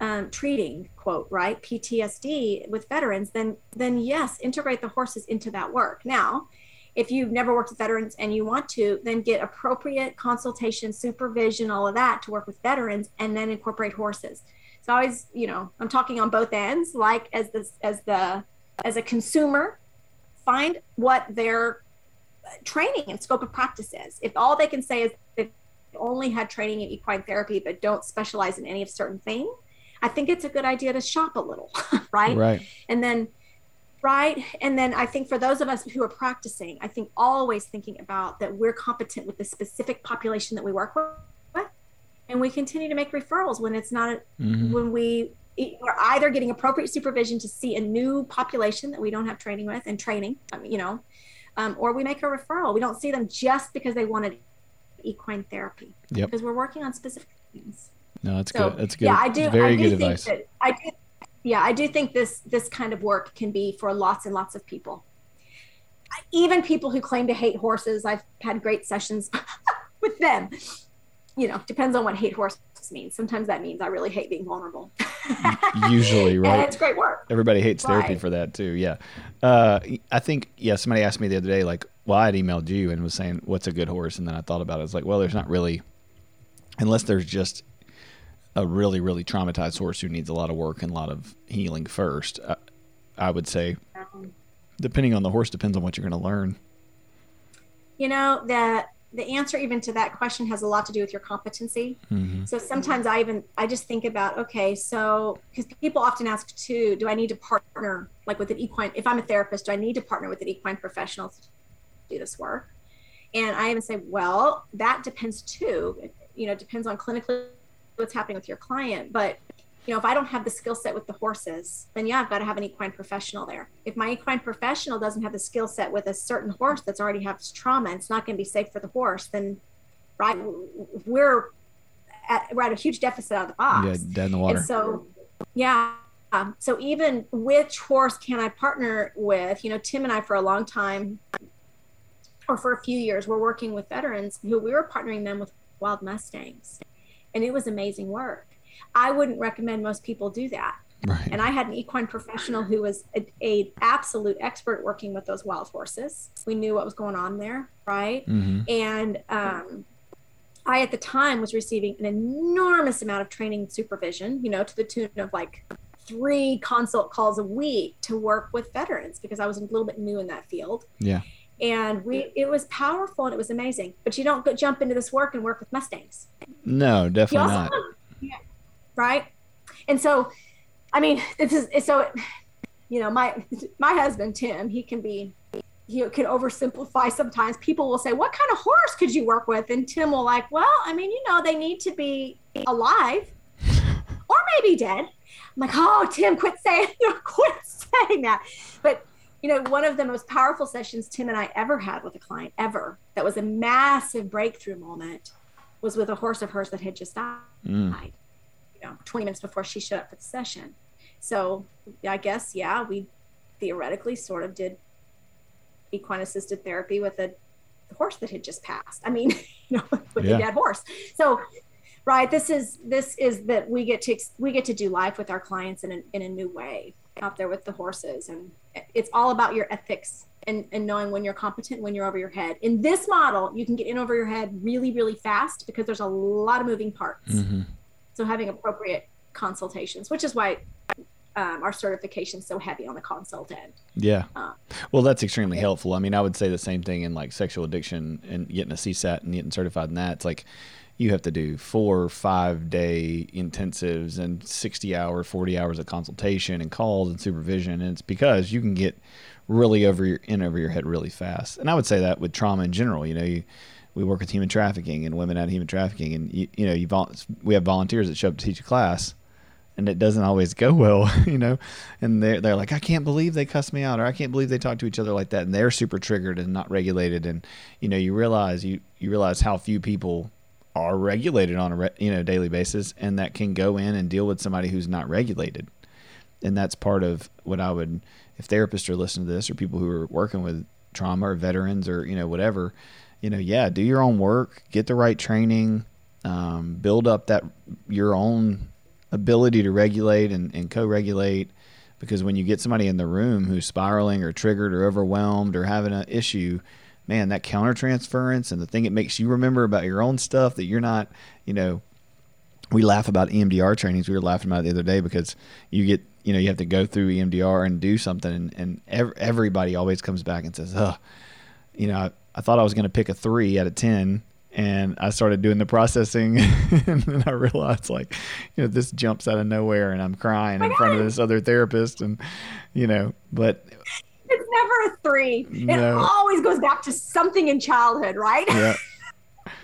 um, treating quote right PTSD with veterans, then then yes, integrate the horses into that work. Now, if you've never worked with veterans and you want to, then get appropriate consultation, supervision, all of that to work with veterans, and then incorporate horses. So always, you know, I'm talking on both ends. Like as this as the as a consumer, find what their training and scope of practice is. If all they can say is they only had training in equine therapy but don't specialize in any of certain thing, I think it's a good idea to shop a little, right? Right. And then right and then i think for those of us who are practicing i think always thinking about that we're competent with the specific population that we work with and we continue to make referrals when it's not mm-hmm. when we are either getting appropriate supervision to see a new population that we don't have training with and training you know um, or we make a referral. We don't see them just because they wanted equine therapy. Yep. because we're working on specific things. No that's so, good. That's good. yeah i do very I do good advice. that, i do yeah i do think this this kind of work can be for lots and lots of people. Even people who claim to hate horses i've had great sessions with them you know, depends on what hate horses means. Sometimes that means I really hate being vulnerable. Usually, right? And it's great work. Everybody hates therapy for that too. Yeah. Uh, I think, yeah, somebody asked me the other day, like, well, I had emailed you and was saying, what's a good horse? And then I thought about it. It's like, well, there's not really, unless there's just a really, really traumatized horse who needs a lot of work and a lot of healing first, I, I would say, um, depending on the horse, depends on what you're going to learn. You know, that the answer even to that question has a lot to do with your competency. Mm-hmm. So sometimes I even I just think about okay, so because people often ask too, do I need to partner like with an equine? If I'm a therapist, do I need to partner with an equine professional to do this work? And I even say, well, that depends too. You know, depends on clinically what's happening with your client, but you know, if I don't have the skill set with the horses, then yeah, I've got to have an equine professional there. If my equine professional doesn't have the skill set with a certain horse that's already has trauma, it's not going to be safe for the horse, then right, we're at, we're at a huge deficit out of the box. Yeah, dead in the water. And so, yeah. Um, so even which horse can I partner with? You know, Tim and I for a long time, or for a few years, we're working with veterans who we were partnering them with wild mustangs, and it was amazing work I wouldn't recommend most people do that. Right. And I had an equine professional who was a, a, absolute expert working with those wild horses. We knew what was going on there, right? Mm-hmm. And um, I, at the time, was receiving an enormous amount of training and supervision. You know, to the tune of like three consult calls a week to work with veterans because I was a little bit new in that field. Yeah. And we, it was powerful and it was amazing. But you don't go jump into this work and work with mustangs. No, definitely not. Right? And so, I mean, this is so. You know, my my husband Tim, he can be he can oversimplify sometimes. People will say, "What kind of horse could you work with?" And Tim will like, "Well, I mean, you know, they need to be alive or maybe dead." I'm like, "Oh, Tim, quit saying, quit saying that." But you know, one of the most powerful sessions Tim and I ever had with a client ever that was a massive breakthrough moment was with a horse of hers that had just died. Mm know 20 minutes before she showed up for the session. So i guess yeah we theoretically sort of did equine assisted therapy with a horse that had just passed. I mean you know with yeah. a dead horse. So right this is this is that we get to we get to do life with our clients in a, in a new way out there with the horses. And it's all about your ethics and, and knowing when you're competent when you're over your head. In this model you can get in over your head really really fast because there's a lot of moving parts. Mm-hmm. So having appropriate consultations, which is why um, our certification is so heavy on the consult end. Yeah. Uh, well, that's extremely helpful. I mean, I would say the same thing in like sexual addiction and getting a CSAT and getting certified in that. It's like you have to do four or five day intensives and 60 hour, 40 hours of consultation and calls and supervision. And it's because you can get really over your in over your head really fast. And I would say that with trauma in general, you know, you, we work with human trafficking and women out of human trafficking, and you, you know, you vol- we have volunteers that show up to teach a class, and it doesn't always go well, you know, and they're they're like, I can't believe they cussed me out, or I can't believe they talk to each other like that, and they're super triggered and not regulated, and you know, you realize you you realize how few people are regulated on a re- you know daily basis, and that can go in and deal with somebody who's not regulated, and that's part of what I would, if therapists are listening to this, or people who are working with trauma or veterans or you know whatever you know, yeah, do your own work, get the right training, um, build up that your own ability to regulate and, and co-regulate. Because when you get somebody in the room who's spiraling or triggered or overwhelmed or having an issue, man, that countertransference and the thing it makes you remember about your own stuff that you're not, you know, we laugh about EMDR trainings. We were laughing about it the other day because you get, you know, you have to go through EMDR and do something, and, and ev- everybody always comes back and says, "Oh, you know, I thought I was going to pick a three out of 10 and I started doing the processing and then I realized like, you know, this jumps out of nowhere and I'm crying in front of this other therapist and, you know, but it's never a three. No. It always goes back to something in childhood, right? Yeah.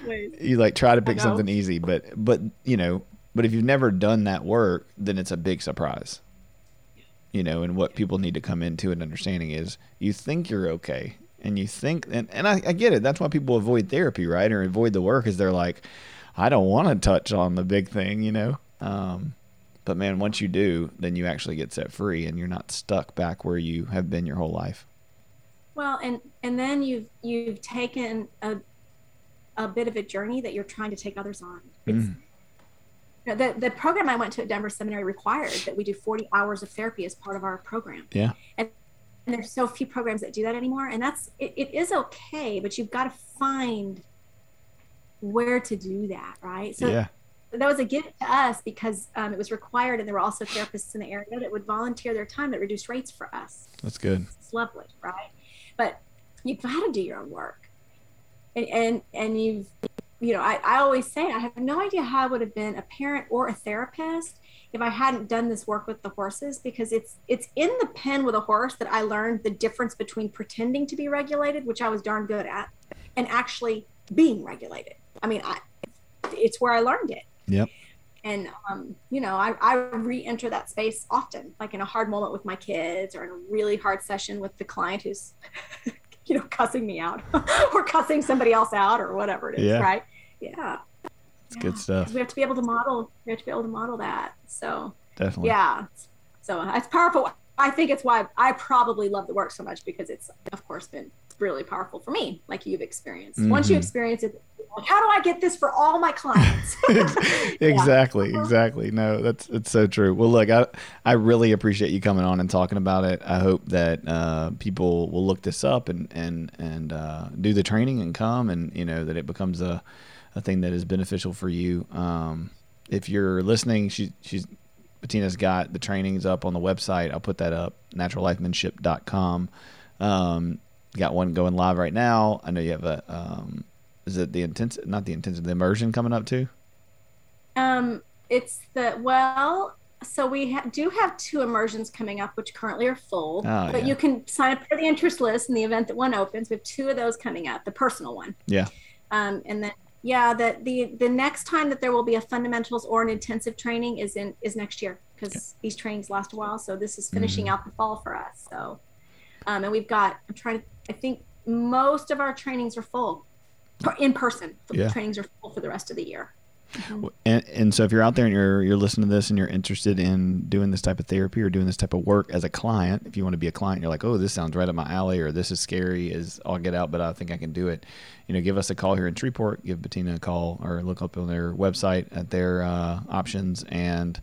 you like try to pick something easy, but, but, you know, but if you've never done that work, then it's a big surprise you know, and what people need to come into an understanding is you think you're okay and you think and, and I, I get it that's why people avoid therapy right or avoid the work is they're like i don't want to touch on the big thing you know um, but man once you do then you actually get set free and you're not stuck back where you have been your whole life well and and then you've you've taken a a bit of a journey that you're trying to take others on it's, mm. you know, the, the program I went to at Denver Seminary required that we do 40 hours of therapy as part of our program. Yeah. And and there's so few programs that do that anymore. And that's it, it is okay but you've got to find where to do that right? So yeah. that was a gift to us because um, it was required and there were also therapists in the area that would volunteer their time at reduced rates for us. That's good. It's lovely right? But you've got to do your own work. And and, and you've you know I, I always say i have no idea how i would have been a parent or a therapist if I hadn't done this work with the horses because it's it's in the pen with a horse that I learned the difference between pretending to be regulated, which I was darn good at, and actually being regulated. I mean, I, it's where I learned it. Yep. And um, you know, I, I re-enter that space often, like in a hard moment with my kids, or in a really hard session with the client who's, you know, cussing me out, or cussing somebody else out, or whatever it is. Yeah. Right? Yeah. It's yeah. good stuff. We have to be able to model. We have to be able to model that. So definitely. Yeah. So it's powerful. I think it's why I probably love the work so much because it's, of course, been really powerful for me, like you've experienced. Mm-hmm. Once you experience it, like, how do I get this for all my clients? exactly, exactly. No, that's it's so true. Well, look, I I really appreciate you coming on and talking about it. I hope that uh, people will look this up and and and uh, do the training and come, and you know that it becomes a a thing that is beneficial for you. Um, if you're listening, she, she's Bettina's got the trainings up on the website. I'll put that up, naturallifemanship.com. Um, got one going live right now. I know you have a, um, is it the intensive, not the intensive, the immersion coming up too? Um, it's the, well, so we ha- do have two immersions coming up, which currently are full, oh, but yeah. you can sign up for the interest list in the event that one opens. We have two of those coming up, the personal one. Yeah. Um, and then yeah, the the the next time that there will be a fundamentals or an intensive training is in is next year because okay. these trainings last a while. So this is finishing mm-hmm. out the fall for us. So, um, and we've got I'm trying to I think most of our trainings are full in person. The yeah. trainings are full for the rest of the year. And, and so if you're out there and you're you're listening to this and you're interested in doing this type of therapy or doing this type of work as a client, if you want to be a client, you're like, oh, this sounds right up my alley, or this is scary, is I'll get out, but I think I can do it. You know, give us a call here in Shreveport. give Bettina a call, or look up on their website at their uh, options, and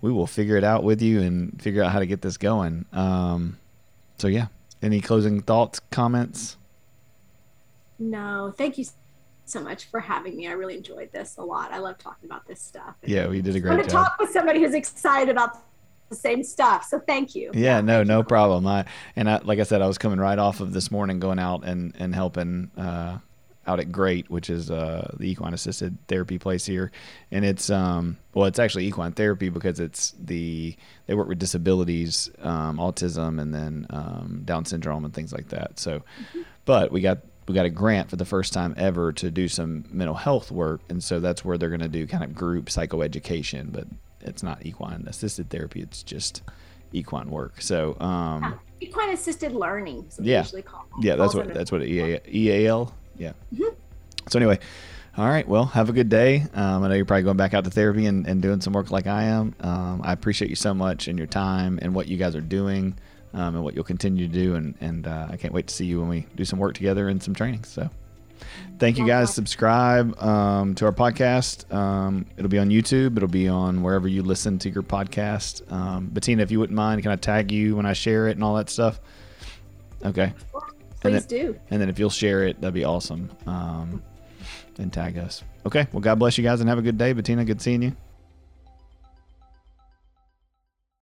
we will figure it out with you and figure out how to get this going. Um, so yeah, any closing thoughts, comments? No, thank you so much for having me. I really enjoyed this a lot. I love talking about this stuff. Yeah, we did a great job. To talk with somebody who's excited about the same stuff. So thank you. Yeah, no, no problem. I and I, like I said, I was coming right off of this morning going out and and helping uh, out at Great, which is uh, the equine assisted therapy place here, and it's um well, it's actually equine therapy because it's the they work with disabilities, um, autism, and then um, Down syndrome and things like that. So, mm-hmm. but we got we got a grant for the first time ever to do some mental health work, and so that's where they're going to do kind of group psychoeducation, but it's not equine assisted therapy; it's just equine work. So, um, yeah. equine assisted learning. yeah, yeah, that's what that's what EAL. Yeah. Mm-hmm. So anyway, all right. Well, have a good day. Um, I know you're probably going back out to therapy and, and doing some work like I am. Um, I appreciate you so much and your time and what you guys are doing um, and what you'll continue to do. And, and uh, I can't wait to see you when we do some work together and some training. So thank you guys. Subscribe um, to our podcast. Um, it'll be on YouTube. It'll be on wherever you listen to your podcast. Um, Bettina, if you wouldn't mind, can I tag you when I share it and all that stuff? Okay. Please then, do. And then if you'll share it, that'd be awesome. Um, and tag us. Okay. Well, God bless you guys and have a good day. Bettina, good seeing you.